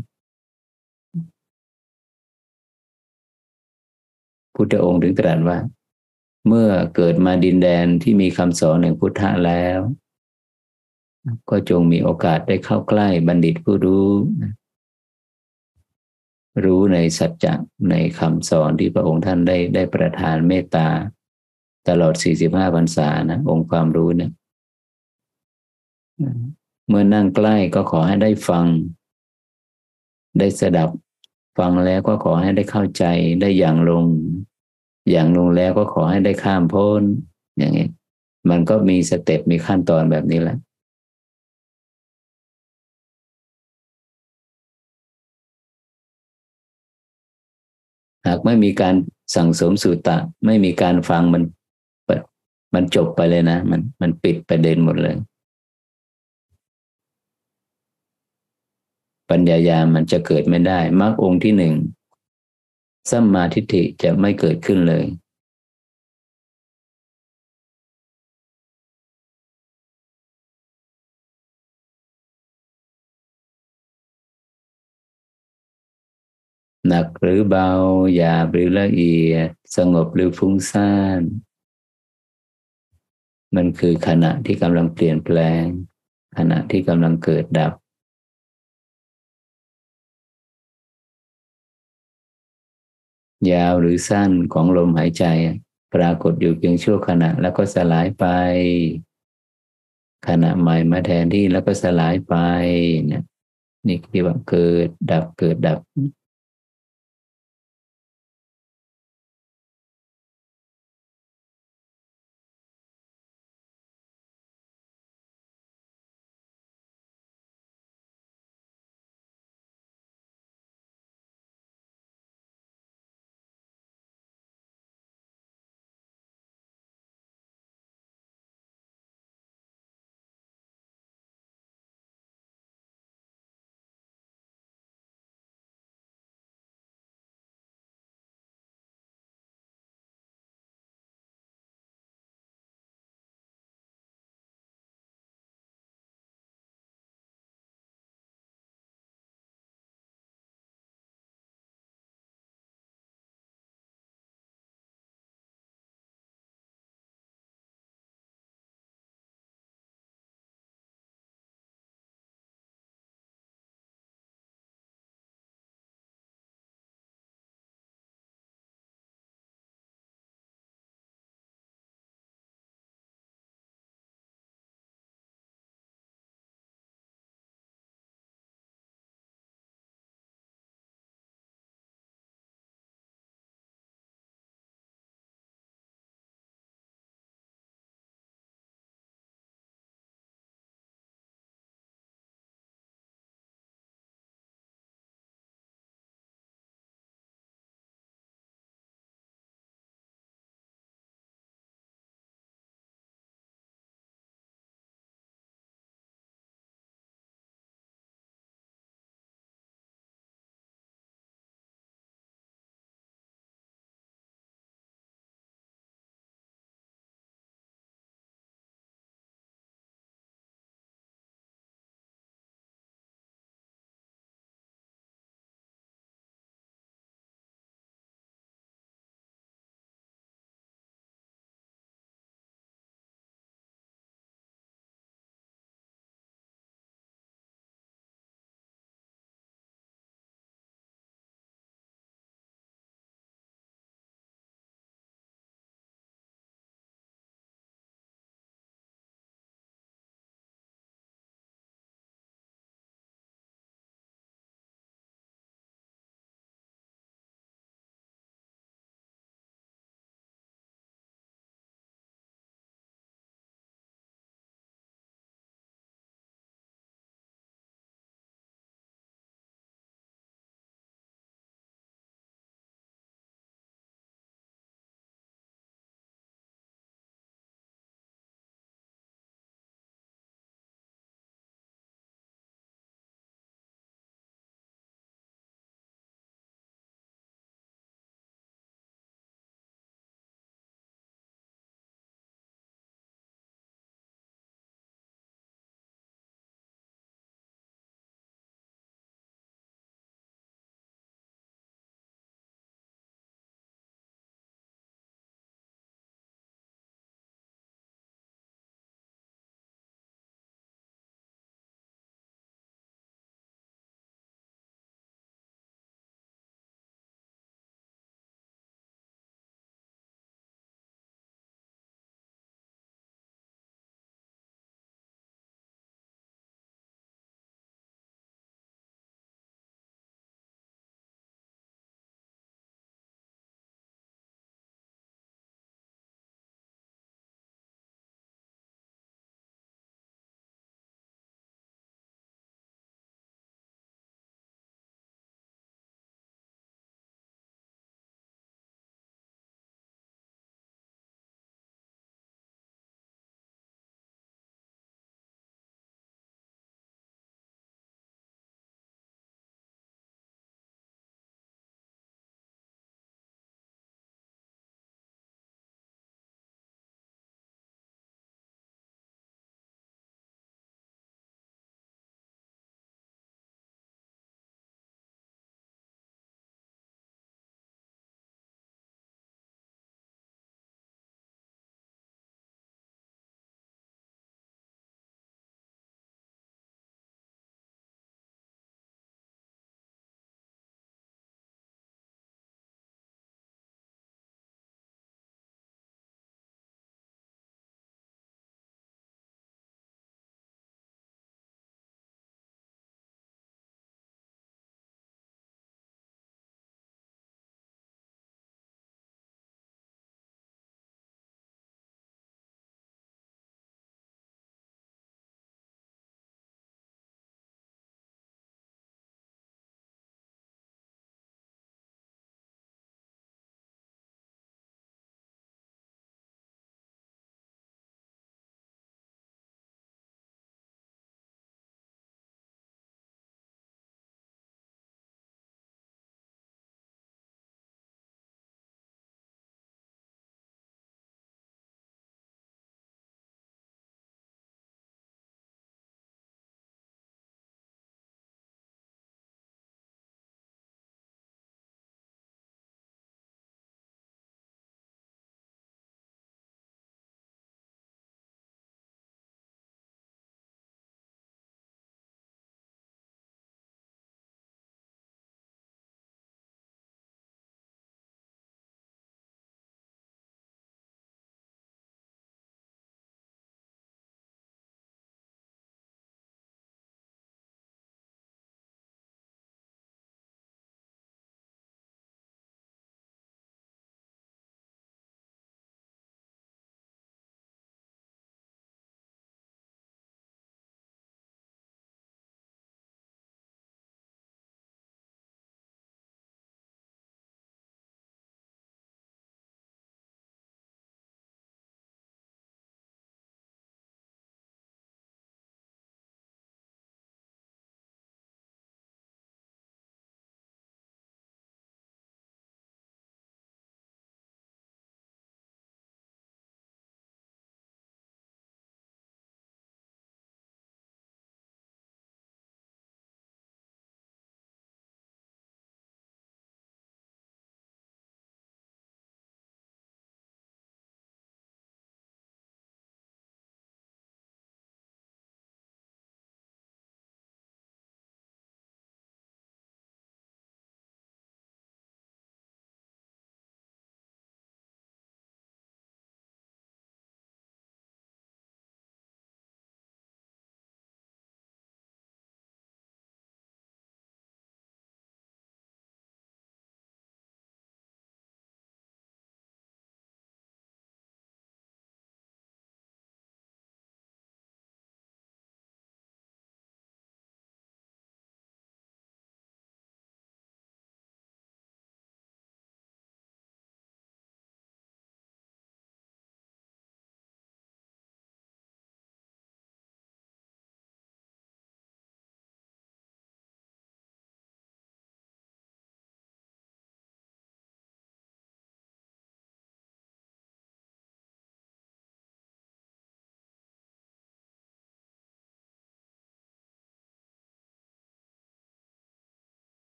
พุทธองค์ถึงตรัสว่า เมื่อเกิดมาดินแดนที่มีคำสอนแห่งพุทธะแล้ว ก็จงมีโอกาสได้เข้าใกล้บัณฑิตผู้รู้ รู้ในสัจจะในคำสอนที่พระองค์ท่านได้ได้ประทานเมตตา ตลอด 45พรรษานะองค์ความรู้เนะี่ยเมื่อนั่งใกล้ก็ขอให้ได้ฟัง ได้สดับ ฟังแล้วก็ขอให้ได้เข้าใจได้อย่างลง อย่างลงแล้วก็ขอให้ได้ข้ามพ้น อย่างนี้มันก็มีสเต็ปมีขั้นตอนแบบนี้แหละ หากไม่มีการสั่งสมสุตตะ ไม่มีการฟังมันมันจบไปเลยนะ มันมันปิดประเด็นหมดเลย ปัญญายามันจะเกิดไม่ได้มรรคองค์ที่หนึ่งสัมมาทิฏฐิจะไม่เกิดขึ้นเลย หนักหรือเบาหยาบหรือละเอียด สงบหรือฟุ้งซ่าน มันคือขณะที่กำลังเปลี่ยนแปลง ขณะที่กำลังเกิดดับ ยาวหรือสั้นของลมหายใจ ปรากฏอยู่เพียงชั่วขณะแล้วก็สลายไป ขณะใหม่มาแทนที่แล้วก็สลายไปเนี่ยนี่คือว่าเกิดดับเกิดดับ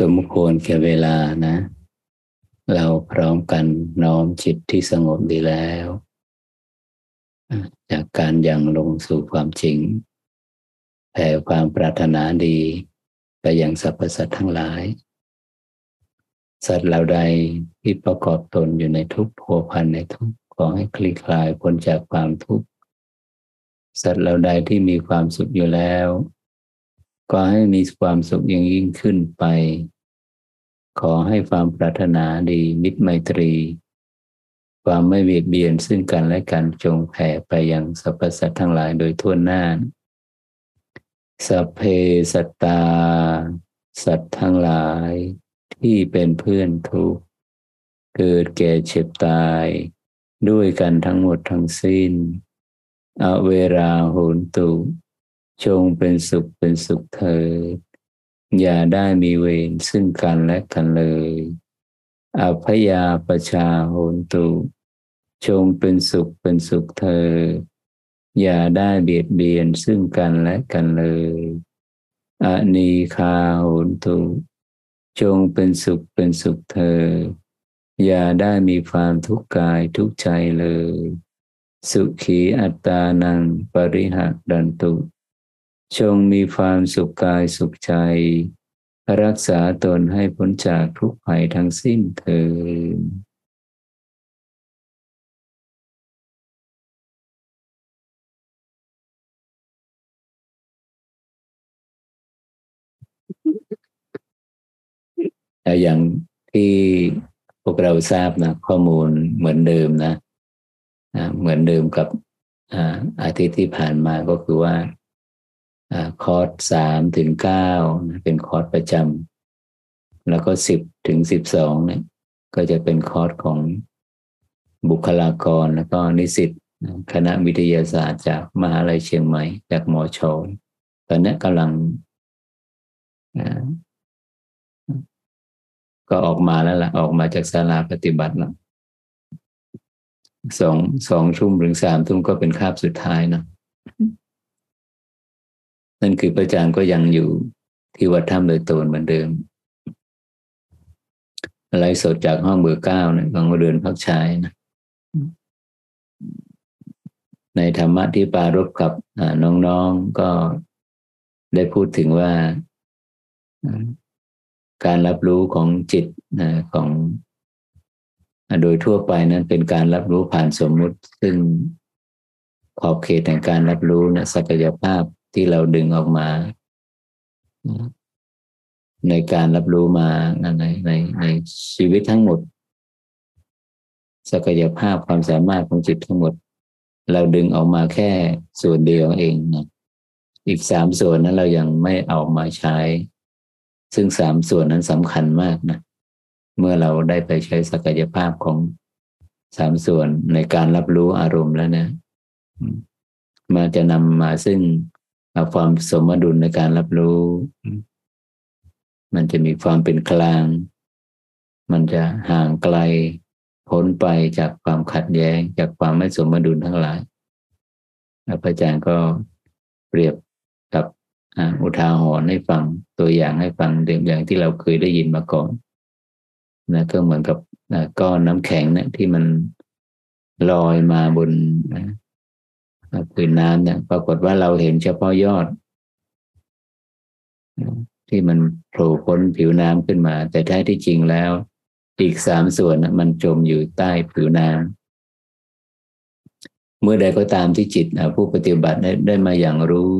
สมควรแก่เวลานะ เราพร้อมกันน้อมจิตที่สงบดีแล้ว จากการยังลงสู่ความจริงแผ่ความปรารถนาดีไปยังสรรพสัตว์ทั้งหลาย สัตว์เหล่าใดที่ประกอบตนอยู่ในทุกข์พัวพันในทุกขอให้คลี่คลายพ้นจากความทุกข์สัตว์เหล่าใดที่มีความสุขอยู่แล้ว ก็ให้มีความสุขยิ่งยิ่งขึ้นไป ขอให้ความปรารถนาดีมิตรไมตรี ความไม่เบียดเบียนซึ่งกันและกันจงแผ่ไปยังสรรพสัตว์ทั้งหลายโดยทั่วหน้าสัพเพสัตตา สัตว์ทั้งหลายที่เป็นเพื่อนทุกเกิดแก่เจ็บตาย ด้วยกันทั้งหมดทั้งสิ้น อเวราโหนตุ จงเป็นสุขเป็นสุขเถิดอย่าได้มีเวรซึ่งกันและกันเลย อภยาประชาโหนตุ จงเป็นสุขเป็นสุขเถิดอย่าได้เบียดเบียนซึ่งกันและกันเลย อนีคาโหนตุ จงเป็นสุขเป็นสุขเธอ อย่าได้มีความทุกข์กายทุกใจเลย สุขีอัตตานังปริหะดันตุ จงมีความสุขกายสุขใจ รักษาตนให้พ้นจากทุกภัยทั้งสิ้นเถิดอย่างที่พวกเราทราบนะข้อมูลเหมือนเดิมนะเหมือนเดิมกับอาทิตย์ที่ผ่านมาก็คือว่า คอร์สสามถึงเก้าเป็นคอร์สประจำแล้วก็สิบถึงสิบสองเนี่ยก็จะเป็นคอร์สของบุคลากรแล้วก็นิสิตคณะวิทยาศาสตร์จากมหาลัยเชียงใหม่ จากมอชอตอนนี้กำลังก็ออกมาแล้วล่ะ ออกมาจากศาลาปฏิบัติแล้วสองสองทุ่มถึงสามทุ่มก็เป็นคาบสุดท้ายนะ นั่นคือพระอาจารย์ก็ยังอยู่ที่วัดถ้ำเลยโตนเหมือนเดิมไลฟ์สดจากห้องเบอร์เก้าเนี่ยของเรือนพักชายนะ ในธรรมะที่ปารบกับน้องๆก็ได้พูดถึงว่าการรับรู้ของจิตของโดยทั่วไปนั้นเป็นการรับรู้ผ่านสมมุติ ซึ่งขอบเขตแห่งการรับรู้นะศักยภาพ ที่เราดึงออกมา ในการรับรู้มาในในในชีวิตทั้งหมด ศักยภาพความสามารถของจิตทั้งหมด เราดึงออกมาแค่ส่วนเดียวเองนะอีกสามส่วนนั้นเรายังไม่เอามาใช้ ซึ่งสามส่วนนั้นสำคัญมากนะเมื่อเราได้ไปใช้ศักยภาพของสามส่วนในการรับรู้อารมณ์แล้วนะ มาจะนำมาซึ่ง ความสมดุลในการรับรู้ มันจะมีความเป็นกลาง มันจะห่างไกลพ้นไปจากความขัดแย้ง จากความไม่สมดุลทั้งหลายพระอาจารย์ก็เปรียบกับอุทาหรณ์ให้ฟังตัวอย่างให้ฟังเดิมอย่างที่เราเคยได้ยินมาก่อนนะก็เหมือนกับก้อนน้ำแข็งเนะที่มันลอยมาบน พื้นน้ำเนี่ย ปรากฏว่าเราเห็นเฉพาะยอด ที่มันโผล่พ้นผิวน้ำขึ้นมา แต่แท้ที่จริงแล้ว อีกสามส่วนมันจมอยู่ใต้ผิวน้ำเมื่อใดก็ตามที่จิตผู้ปฏิบัติได้ไดมาอย่างรู้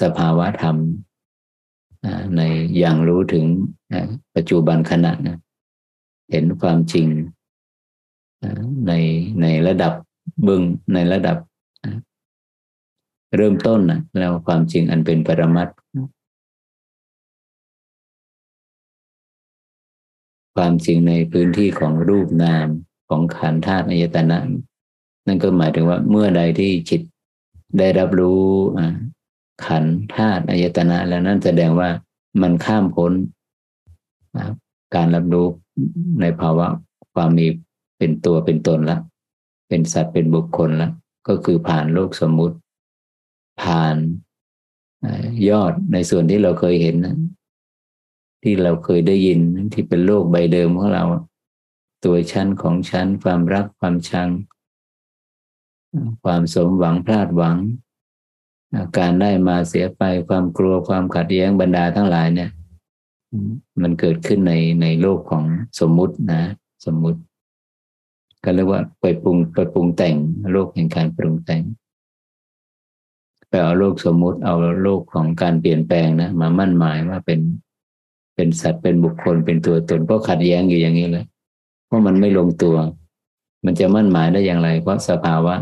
สภาวะธรรมในอย่างรู้ถึงปัจจุบันขณะนะเห็นความจริงในในระดับบึงในระดับ เริ่มต้นนะแล้วความจริงอันเป็นปรมัตความจริงในพื้นที่ของรูปนามของขันธาตุอายตนะ นั่นก็หมายถึงว่าเมื่อใดที่จิตได้รับรู้ขันธาตุอายตนะ แล้วนั่นแสดงว่ามันข้ามพ้นการรับรู้ในภาวะความมีเป็นตัวเป็นตนละ เป็นสัตว์เป็นบุคคลละ ก็คือผ่านโลกสมมุติ ผ่านยอดในส่วนที่เราเคยเห็นนะที่เราเคยได้ยินที่เป็นโลกใบเดิมของเรา ตัวชั้นของชั้นความรักความชัง ความสมหวังพลาดหวัง การได้มาเสียไปความกลัวความขัดแย้งบรรดาทั้งหลายเนี่ย มันเกิดขึ้นในในโลกของสมมุตินะ สมมุติ ก็เรียกว่าไปปรุงไปปรุงแต่งโลกแห่งการปรุงแต่ง ไปเอาโลกสมมุติเอาโลกของการเปลี่ยนแปลงนะมามั่นหมายว่าเป็นเป็นสัตว์เป็นบุคคลเป็นตัวตนก็ขัดแย้งอยู่อย่างนี้เลยเพราะมันไม่ลงตัว มันจะมั่นหมายได้อย่างไร เพราะสภาวะ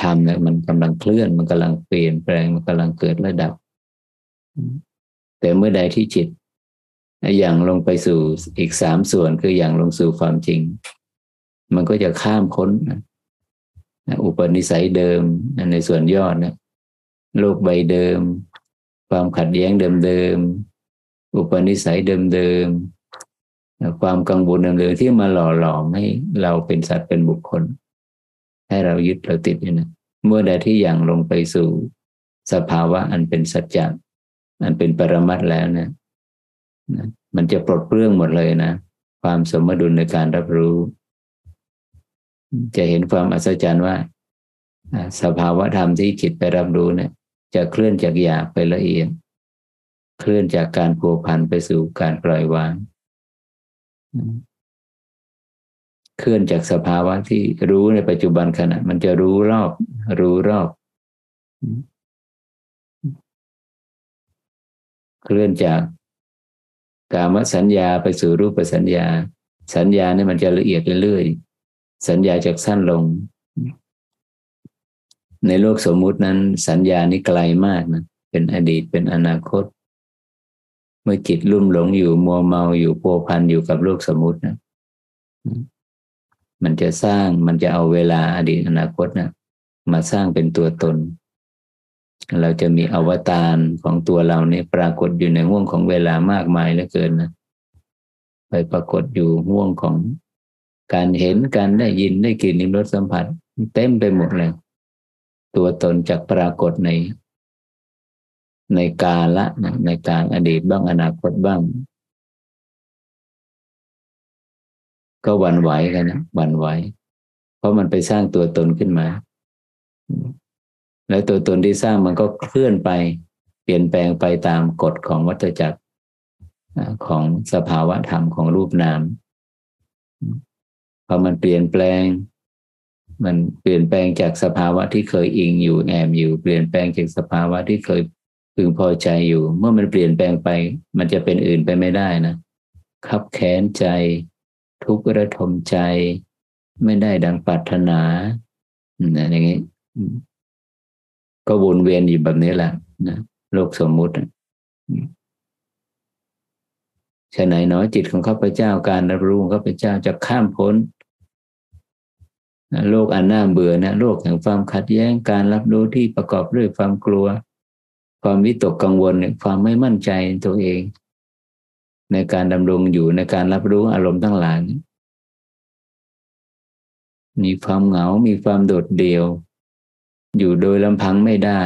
ธรรมเนี่ยมันกำลังเคลื่อน มันกำลังเปลี่ยนแปลงมันกำลังเกิดระดับ แต่เมื่อใดที่จิตอย่างลงไปสู่อีกสามส่วนคืออย่างลงสู่ความจริง มันก็จะข้ามพ้น อุปนิสัยเดิมในส่วนยอดนะโลกใบเดิม ความขัดแย้งเดิมๆอุปนิสัยเดิมๆความกังวลเดิมๆที่มาหล่อหลอมให้เราเป็นสัตว์เป็นบุคคล ให้เรายึดเราติดนี่นะเมื่อใดที่อย่างลงไปสู่สภาวะอันเป็นสัจจะอันเป็นปรมัตแล้วนะนะมันจะปลดเปลื้องหมดเลยนะ ความสมดุลในการรับรู้ จะเห็นความอัศจรรย์ว่าสภาวะธรรมที่จิตไปรับรู้เนี่ย จะเคลื่อนจากหยาบไปละเอียดเคลื่อนจากการผัวพันไปสู่การปล่อยวาง เคลื่อนจากสภาวะที่รู้ในปัจจุบันขณะ มันจะรู้รอบ รู้รอบ เคลื่อนจากกามสัญญาไปสู่รูปสัญญา สัญญาเนี่ยมันจะละเอียดเรื่อย สัญญาจากสั้นลง ในโลกสมมุตินั้น สัญญานี้ไกลมากนะเป็นอดีตเป็นอนาคต เมื่อจิตลุ่มหลงอยู่มัวเมาอยู่โพพันอยู่กับโลกสมมุตินะมันจะสร้างมันจะเอาเวลาอดีตอนาคตนะมาสร้างเป็นตัวตน เราจะมีอวตารของตัวเราเนี่ยปรากฏอยู่ในห่วงของเวลามากมายเหลือเกินนะไปปรากฏอยู่ห่วงของ การเห็นการได้ยินได้กลิ่นลิ้มรสสัมผัส เต็มไปหมดเลย ตัวตนจากปรากฏใน ในกาละในการอดีตบ้างอนาคตบ้าง ก็วันไหวกันนะวันไหว เพราะมันไปสร้างตัวตนขึ้นมา แล้วตัวตนที่สร้างมันก็เคลื่อนไป เปลี่ยนแปลงไปตามกฎของวัฏจักรของสภาวะธรรมของรูปนาม พอมันเปลี่ยนแปลง มันเปลี่ยนแปลงจากสภาวะที่เคยอิงอยู่แอมอยู่ เปลี่ยนแปลงจากสภาวะที่เคยพึงพอใจอยู่ เมื่อมันเปลี่ยนแปลงไป มันจะเป็นอื่นไปไม่ได้นะขับแค้นใจ ทุกข์ระทมใจ ไม่ได้ดังปรารถนาอย่างนี้ก็วนเวียนอยู่แบบนี้แหละนะโลกสมมุติฉะไหนเนาะจิตของข้าพเจ้าการรับรู้ของข้าพเจ้าจะข้ามพ้น โลกอันน่าเบื่อนะโลกแห่งความขัดแย้งการรับรู้ที่ประกอบด้วยความกลัว ความวิตกกังวลความไม่มั่นใจตัวเอง ในการดำรงอยู่ในการรับรู้อารมณ์ทั้งหลายมีความเหงา มีความโดดเดี่ยว อยู่โดยลำพังไม่ได้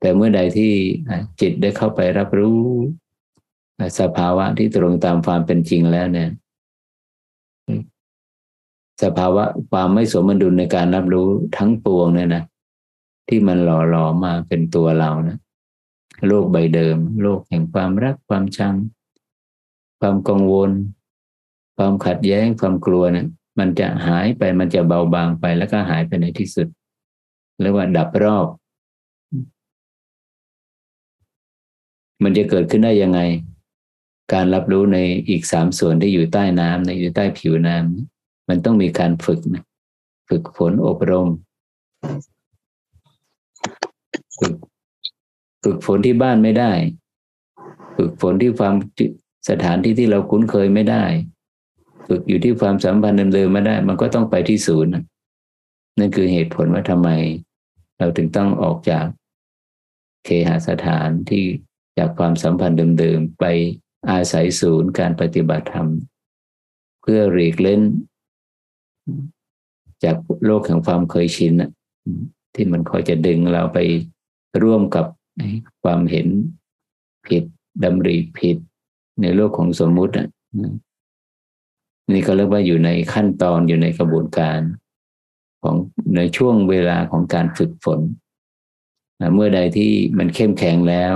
แต่เมื่อใดที่จิตได้เข้าไปรับรู้ สภาวะที่ตรงตามความเป็นจริงแล้วเนี่ย สภาวะความไม่สมดุลในการรับรู้ทั้งปวงเนี่ยนะที่มันหล่อหลอมมาเป็นตัวเรานะโลกใบเดิม โลกแห่งความรักความชัง ความกังวล ความขัดแย้งความกลัวเนี่ยมันจะหายไปมันจะเบาบางไปแล้วก็หายไปในที่สุดเรียกว่าดับรอบ มันจะเกิดขึ้นได้ยังไง การรับรู้ในอีกสามส่วนที่อยู่ใต้น้ำในอยู่ใต้ผิวน้ำมันต้องมีการฝึกนะฝึกฝนอบรม ฝึกฝึกฝนที่บ้านไม่ได้ ฝึกฝนที่ความสถานที่ที่เราคุ้นเคยไม่ได้ ฝึกอยู่ที่ความสัมพันธ์เดิมๆไม่ได้ มันก็ต้องไปที่ศูนย์นั่นคือเหตุผลว่าทำไม เราถึงต้องออกจากเคหสถานที่จากความสัมพันธ์เดิมๆไป อาศัยศูนย์การปฏิบัติธรรม เพื่อหลีกเล่น จากโลกแห่งความเคยชินที่มันคอยจะดึงเราไปร่วมกับความเห็นผิดดำริผิด ในโลกของสมมุตินี่ก็เรียกว่าอยู่ในขั้นตอนอยู่ในกระบวนการ ของในช่วงเวลาของการฝึกฝน เมื่อใดที่มันเข้มแข็งแล้ว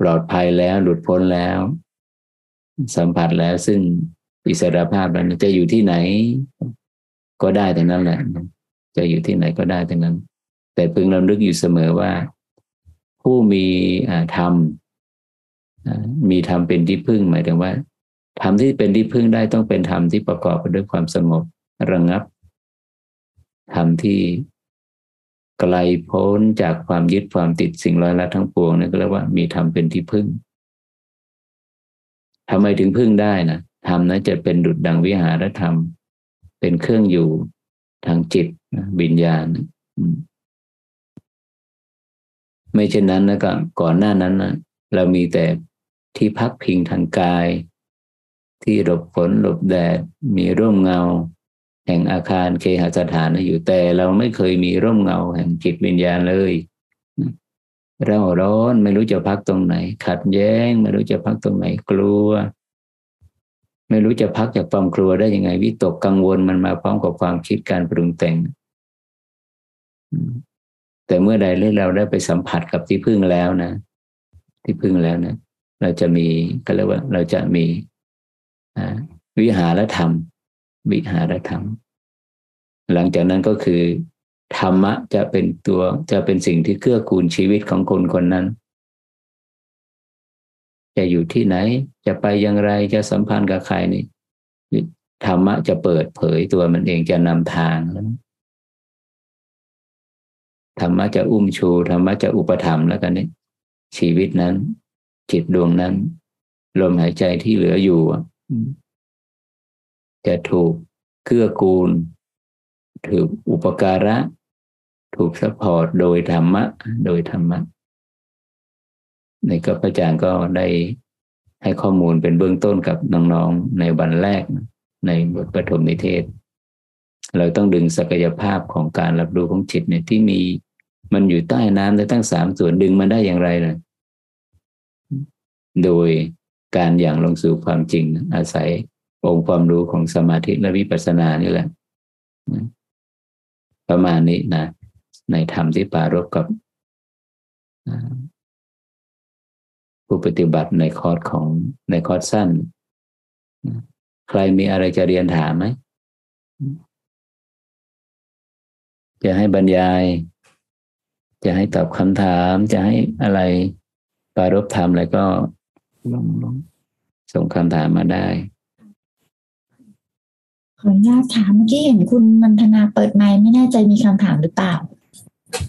ปลอดภัยแล้วหลุดพ้นแล้ว สัมผัสแล้วซึ่งอิสรภาพแล้วจะอยู่ที่ไหน ก็ได้แต่นั้นแหละ จะอยู่ที่ไหนก็ได้แต่นั้น แต่พึงราลึกอยู่เสมอว่า ผู้มีธรรมมีธรรมเป็นที่พึ่งหมายถึงว่าธรรมที่เป็นที่พึ่งได้ต้องเป็นธรรมที่ประกอบไปด้วยความสงบระงับธรรมที่ ไกลพ้นจากความยึดความติดสิ่งร้อยละทั้งปวงนั่นก็เรียกว่ามีธรรมเป็นที่พึ่งทำไมถึงพึ่งได้นะธรรมนั้นจะเป็นดุจดังวิหารธรรม เป็นเครื่องอยู่ทางจิตวิญญาณไม่เช่นนั้นนะก็ก่อนหน้านั้นนะเรามีแต่ที่พักพิงทางกาย ที่หลบฝนหลบแดด มีร่มเงา แห่งอาคารเคหสถานอยู่แต่เราไม่เคยมีร่มเงาแห่งจิตวิญญาณเลยเราร้อนไม่รู้จะพักตรงไหน ขัดแย้ง ไม่รู้จะพักตรงไหนกลัว ไม่รู้จะพักจากความกลัวได้ยังไง วิตกกังวลมันมาพร้อมกับความคิดการปรุงแต่ง แต่เมื่อใดเราได้ไปสัมผัสกับที่พึ่งแล้วนะ ที่พึ่งแล้วนะ เราจะมีก็เรียกว่า เราจะมีวิหารธรรม วิหารธรรม หลังจากนั้นก็คือ ธรรมะจะเป็นตัวจะเป็นสิ่งที่เกื้อกูลชีวิตของคนคนนั้น จะอยู่ที่ไหน จะไปอย่างไรจะสัมพันธ์กับใครนี่ธรรมะจะเปิดเผยตัวมันเองจะนำทางธรรมะจะอุ้มชูธรรมะจะอุปถัมภ์แล้วกันนี่ชีวิตนั้น จิตดวงนั้น ลมหายใจที่เหลืออยู่ จะถูกเกื้อกูล ถูกอุปการะ ถูก support โดยธรรมะ โดยธรรมะในก็พระอาจารย์ก็ได้ให้ข้อมูลเป็นเบื้องต้นกับน้องๆในวันแรกในบทปฐมนิเทศ เราต้องดึงศักยภาพของการรับรู้ของจิตเนี่ยที่มีมันอยู่ใต้น้ำได้ตั้งสามส่วนดึงมันได้อย่างไรล่ะ โดยการอย่างลงสู่ความจริงอาศัย องค์ความรู้ของสมาธิและวิปัสสนานี่แหละประมาณนี้นะ ในธรรมที่ปารบกับผู้ปฏิบัติในคอร์สของในคอร์สสั้น ใครมีอะไรจะเรียนถามไหม จะให้บรรยาย จะให้ตอบคำถาม จะให้อะไรปารบธรรมอะไรก็ลองลองส่งคำถามมาได้ ขออนุญาตถามเมื่อกี้เห็นคุณมันธนาเปิดไมค์ไม่แน่ใจมีคำถามหรือเปล่า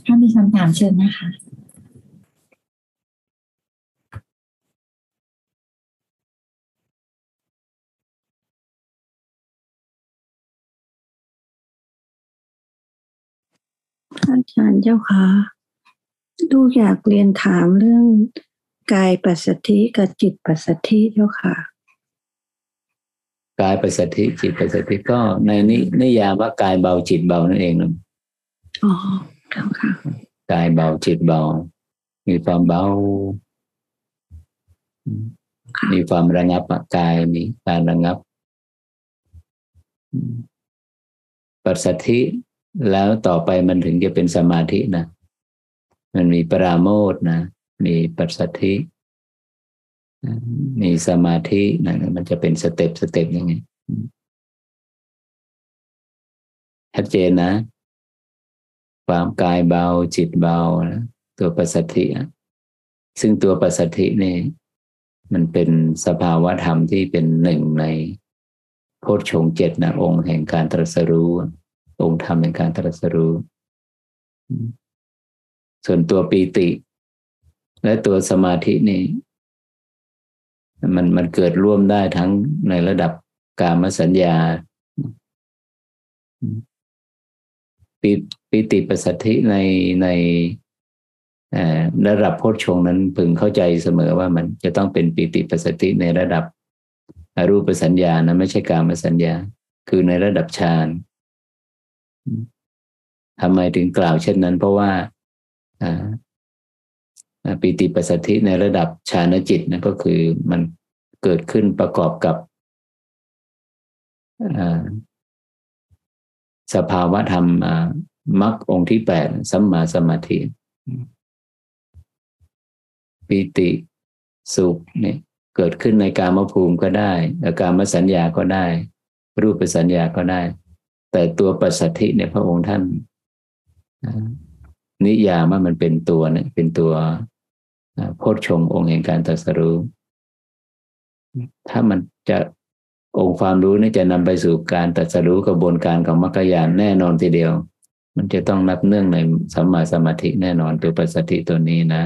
ถ้ามีคำถามเชิญนะคะ อาจารย์เจ้าค่ะลูกอยากเรียนถามเรื่องกายปัสสธิกับจิตปัสสธิเจ้าค่ะ กายปัสสธิจิตปัสสธิก็ในนี้นิยามว่ากายเบาจิตเบานั่นเองนะอ๋อเจ้าค่ะกายเบาจิตเบา มีความเบา มีความระงับกายมีการระงับปัสสธิแล้วต่อไปมันถึงจะเป็นสมาธินะ มันมีปราโมทนะ มีปัสสัทธิ มีสมาธินะมันจะเป็นสเต็ปสเต็ปยังไงชัดเจนนะ ความกายเบาจิตเบาตัวปัสสัทธิซึ่งตัวปัสสัทธินี่ มันเป็นสภาวะธรรมที่เป็นหนึ่งในโพชฌงเจ็ดนะองค์แห่งการตรัสรู้ องค์ธรรมแห่งการตรัสรู้ ส่วนตัวปีติ และตัวสมาธินี่ มันมันเกิดร่วมได้ทั้งในระดับกามสัญญาปีปีติปัสสัทธิในในระดับโพชฌงนั้นพึงเข้าใจเสมอว่ามันจะต้องเป็นปีติปัสสัทธิในระดับรูปสัญญานะไม่ใช่กามสัญญา คือในระดับฌานทำไมถึงกล่าวเช่นนั้น เพราะว่า ปีติปัสสธิในระดับฌานจิตนะก็คือมันเกิดขึ้นประกอบกับสภาวะธรรมมรรคองค์ที่แปดสัมมาสมาธิปีติสุขเนี่ยเกิดขึ้นในการมภูมิก็ได้อาการมสัญญาก็ได้ รูปสัญญาก็ได้ แต่ตัวปัสสัทธิเนี่ยพระองค์ท่าน นิยามว่ามันเป็นตัวเนี่ยเป็นตัวโพชฌงองค์แห่งการตรัสรู้ ถ้ามันจะองค์ความรู้นี่จะนำไปสู่การตรัสรู้กระบวนการของมรรคญาณแน่นอนทีเดียว มันจะต้องนับเนื่องในสัมมาสมาธิแน่นอนตัวปัสสติตัวนี้นะ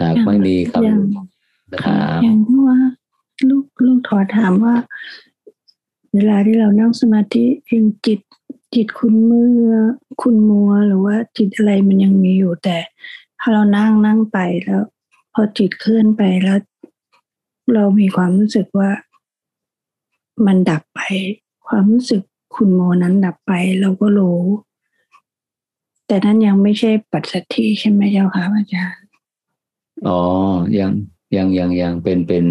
หากไม่มีคำถามอย่างที่ว่า ลูกลูกถอถามว่า เวลาที่เรานั่งสมาธิเพียงจิตจิตคุณมือคุณมัวหรือว่าจิตอะไรมันยังมีอยู่แต่ ถ้าเรานั่งนั่งไปแล้ว พอจิตเคลื่อนไปแล้ว เรามีความรู้สึกว่า มันดับไป ความรู้สึกคุณโมนั้นดับไปเราก็รู้ แต่นั้นยังไม่ใช่ปัจสัทธิใช่ไหมเจ้าค่ะอาจารย์ อ๋อ ยังยังยังยังเป็นเป็น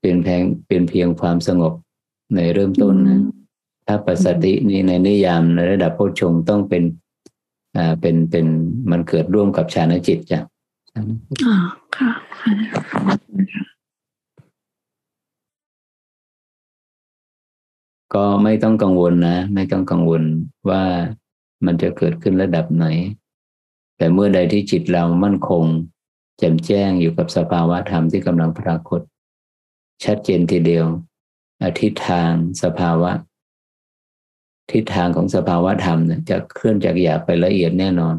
เป็นแพงเป็นเพียงความสงบในเริ่มต้นนะ ถ้าปัสสตินี่ในนิยามในระดับโพชงต้องเป็น อ่าเป็นเป็นมันเกิดร่วมกับฌานจิตจ้ะอ๋อค่ะก็ไม่ต้องกังวลนะ ไม่ต้องกังวลว่ามันจะเกิดขึ้นระดับไหน แต่เมื่อใดที่จิตเรามั่นคงแจ่มแจ้งอยู่กับสภาวะธรรมที่กำลังปรากฏ ชัดเจนทีเดียวอทิศทางสภาวะ ทิศทางของสภาวะธรรมเนี่ยจะเคลื่อนจากหยาบไปละเอียดแน่นอน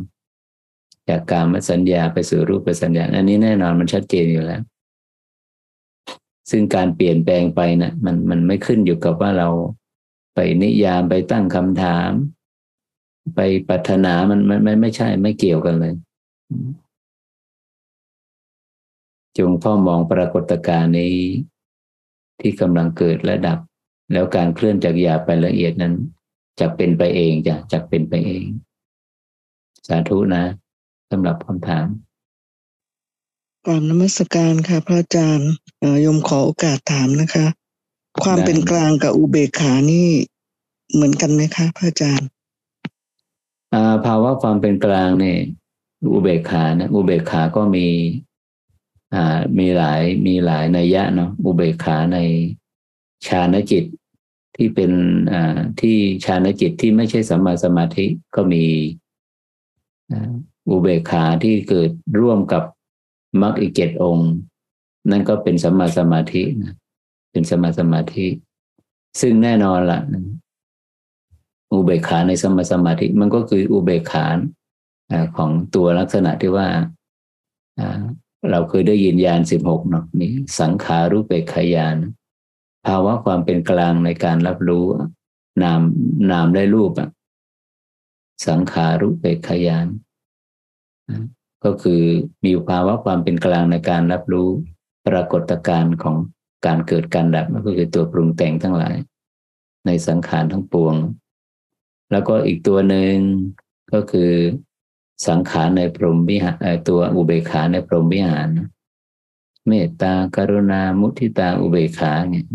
จากการมสัญญาไปสู่รูปสัญญา อันนี้แน่นอนมันชัดเจนอยู่แล้ว ซึ่งการเปลี่ยนแปลงไปนะมันมันไม่ขึ้นอยู่กับว่าเราไปนิยามไปตั้งคำถาม ไปปัฒนามันมันไม่ไม่ใช่ไม่เกี่ยวกันเลย จงเฝ้ามองปรากฏการณ์นี้ ที่กำลังเกิดและดับ แล้วการเคลื่อนจากหยาบไปละเอียดนั้นจะเป็นไปเองจะจะเป็นไปเอง สาธุนะสำหรับคำถามกราบนมัสการค่ะ พระอาจารย์ยมขอโอกาสถามนะคะ ความเป็นกลางกับอุเบกขานี่เหมือนกันไหมคะ พระอาจารย์ภาวะความเป็นกลางเนี่ยอุเบกขานะอุเบกขาก็มี มีหลายมีหลายนัยยะเนาะอุเบกขาในฌานจิตที่เป็นที่ฌานจิตที่ไม่ใช่สัมมาสมาธิก็มีอุเบกขาที่เกิดร่วมกับมรรคอีกเจ็ดองค์ นั่นก็เป็นสัมมาสมาธินะเป็นสัมมาสมาธิ ซึ่งแน่นอนละ่ะ อุเบกขาในสัมมาสมาธิ มันก็คืออุเบกขาของตัวลักษณะที่ว่า เราเคยได้ยินยานสิบหกเนาะนี้ สังขารูปเปกขยาน ภาวะความเป็นกลางในการรับรู้ นามนามได้รูปอะสังขารุปเปกขยาน ก็คือมีภาวะความเป็นกลางในการรับรู้ ปรากฏการณ์ของการเกิดการดับก็คือตัวปรุงแต่งทั้งหลาย ในสังขารทั้งปวง แล้วก็อีกตัวหนึ่งก็คือ สังขารในพรหมวิหารตัวอุเบกขาในพรหมวิหาร เมตตากรุณามุทิตาอุเบกขาเนี่ย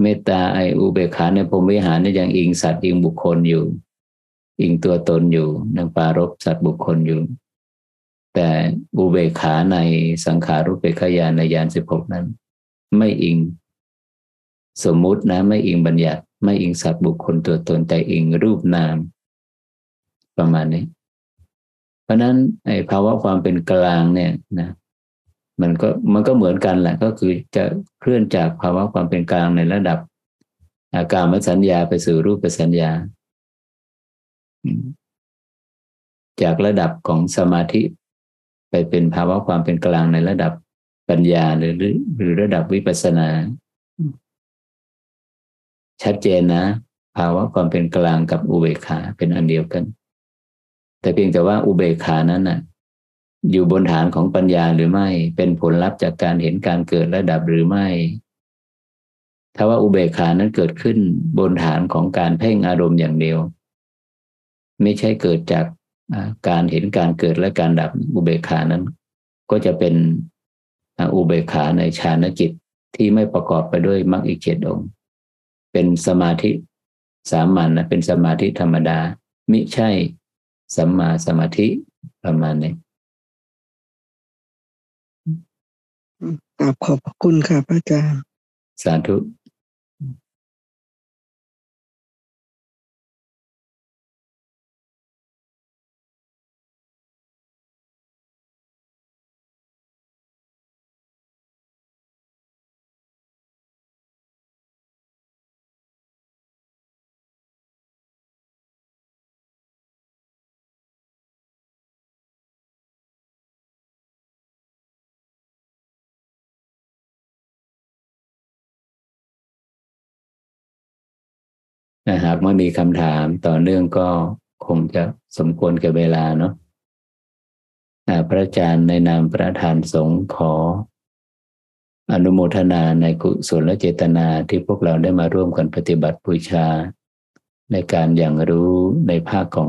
เมตตาไออุเบกขาในพรหมวิหารนี่ยังอิงสัตว์อิงบุคคลอยู่ อิงตัวตนอยู่นังปารบสัตว์บุคคลอยู่ แต่อุเบกขาในสังขารุเบกขยานในยานสิบหกนั้น ไม่อิงสมมุตินะ ไม่อิงบัญญัติ ไม่อิงสัตว์บุคคลตัวตนแต่อิงรูปนาม ประมาณนี้ เพราะนั้นไอ้ภาวะความเป็นกลางเนี่ยนะมันก็มันก็เหมือนกันแหละก็คือจะเคลื่อนจากภาวะความเป็นกลางในระดับ อาการมสัญญาไปสู่รูปสัญญา จากระดับของสมาธิ ไปเป็นภาวะความเป็นกลางในระดับปัญญาหรือหรือระดับวิปัสสนา ชัดเจนนะ ภาวะความเป็นกลางกับอุเบกขาเป็นอันเดียวกัน แต่เพียงแต่ว่าอุเบกขานั้นน่ะ อยู่บนฐานของปัญญาหรือไม่ เป็นผลลัพธ์จากการเห็นการเกิดระดับหรือไม่ ถ้าว่าอุเบกขานั้นเกิดขึ้นบนฐานของการเพ่งอารมณ์อย่างเดียว ไม่ใช่เกิดจากการเห็นการเกิดและการดับอุเบกขานั้น ก็จะเป็นอุเบกขาในฌานจิตที่ไม่ประกอบไปด้วยมรรคอีกเจ็ดองค์ เป็นสมาธิสามัญนะเป็นสมาธิธรรมดา มิใช่ สัมมาสมาธิประมาณนี้กราบขอบพระคุณค่ะพระอาจารย์ สาธุ หากไม่มีคำถามต่อเนื่องก็คงจะสมควรกับเวลาเนาะพระอาจารย์ในนามประธานสงฆ์ขอ อนุโมทนาในกุศลและเจตนาที่พวกเราได้มาร่วมกันปฏิบัติบูชา ในการอย่างรู้ในภาคของ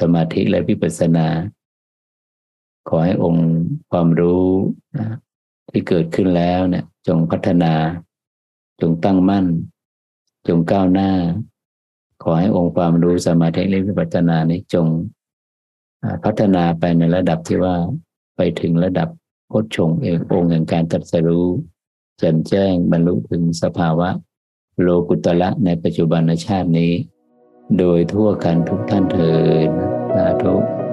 สมาธิและวิปัสสนา ขอให้องค์ความรู้ที่เกิดขึ้นแล้วเนี่ยจงพัฒนา จงตั้งมั่น จงก้าวหน้า ขอให้องค์ความรู้สมาธิและวิปัสสนานี้จงพัฒนาไปในระดับที่ว่าไปถึงระดับโพชฌงเององค์แห่งการตรัสรู้แจ่มแจ้งบรรลุถึงสภาวะ โลกุตละในปัจจุบันชาตินี้ โดยทั่วกันทุกท่านเถิดสาธุ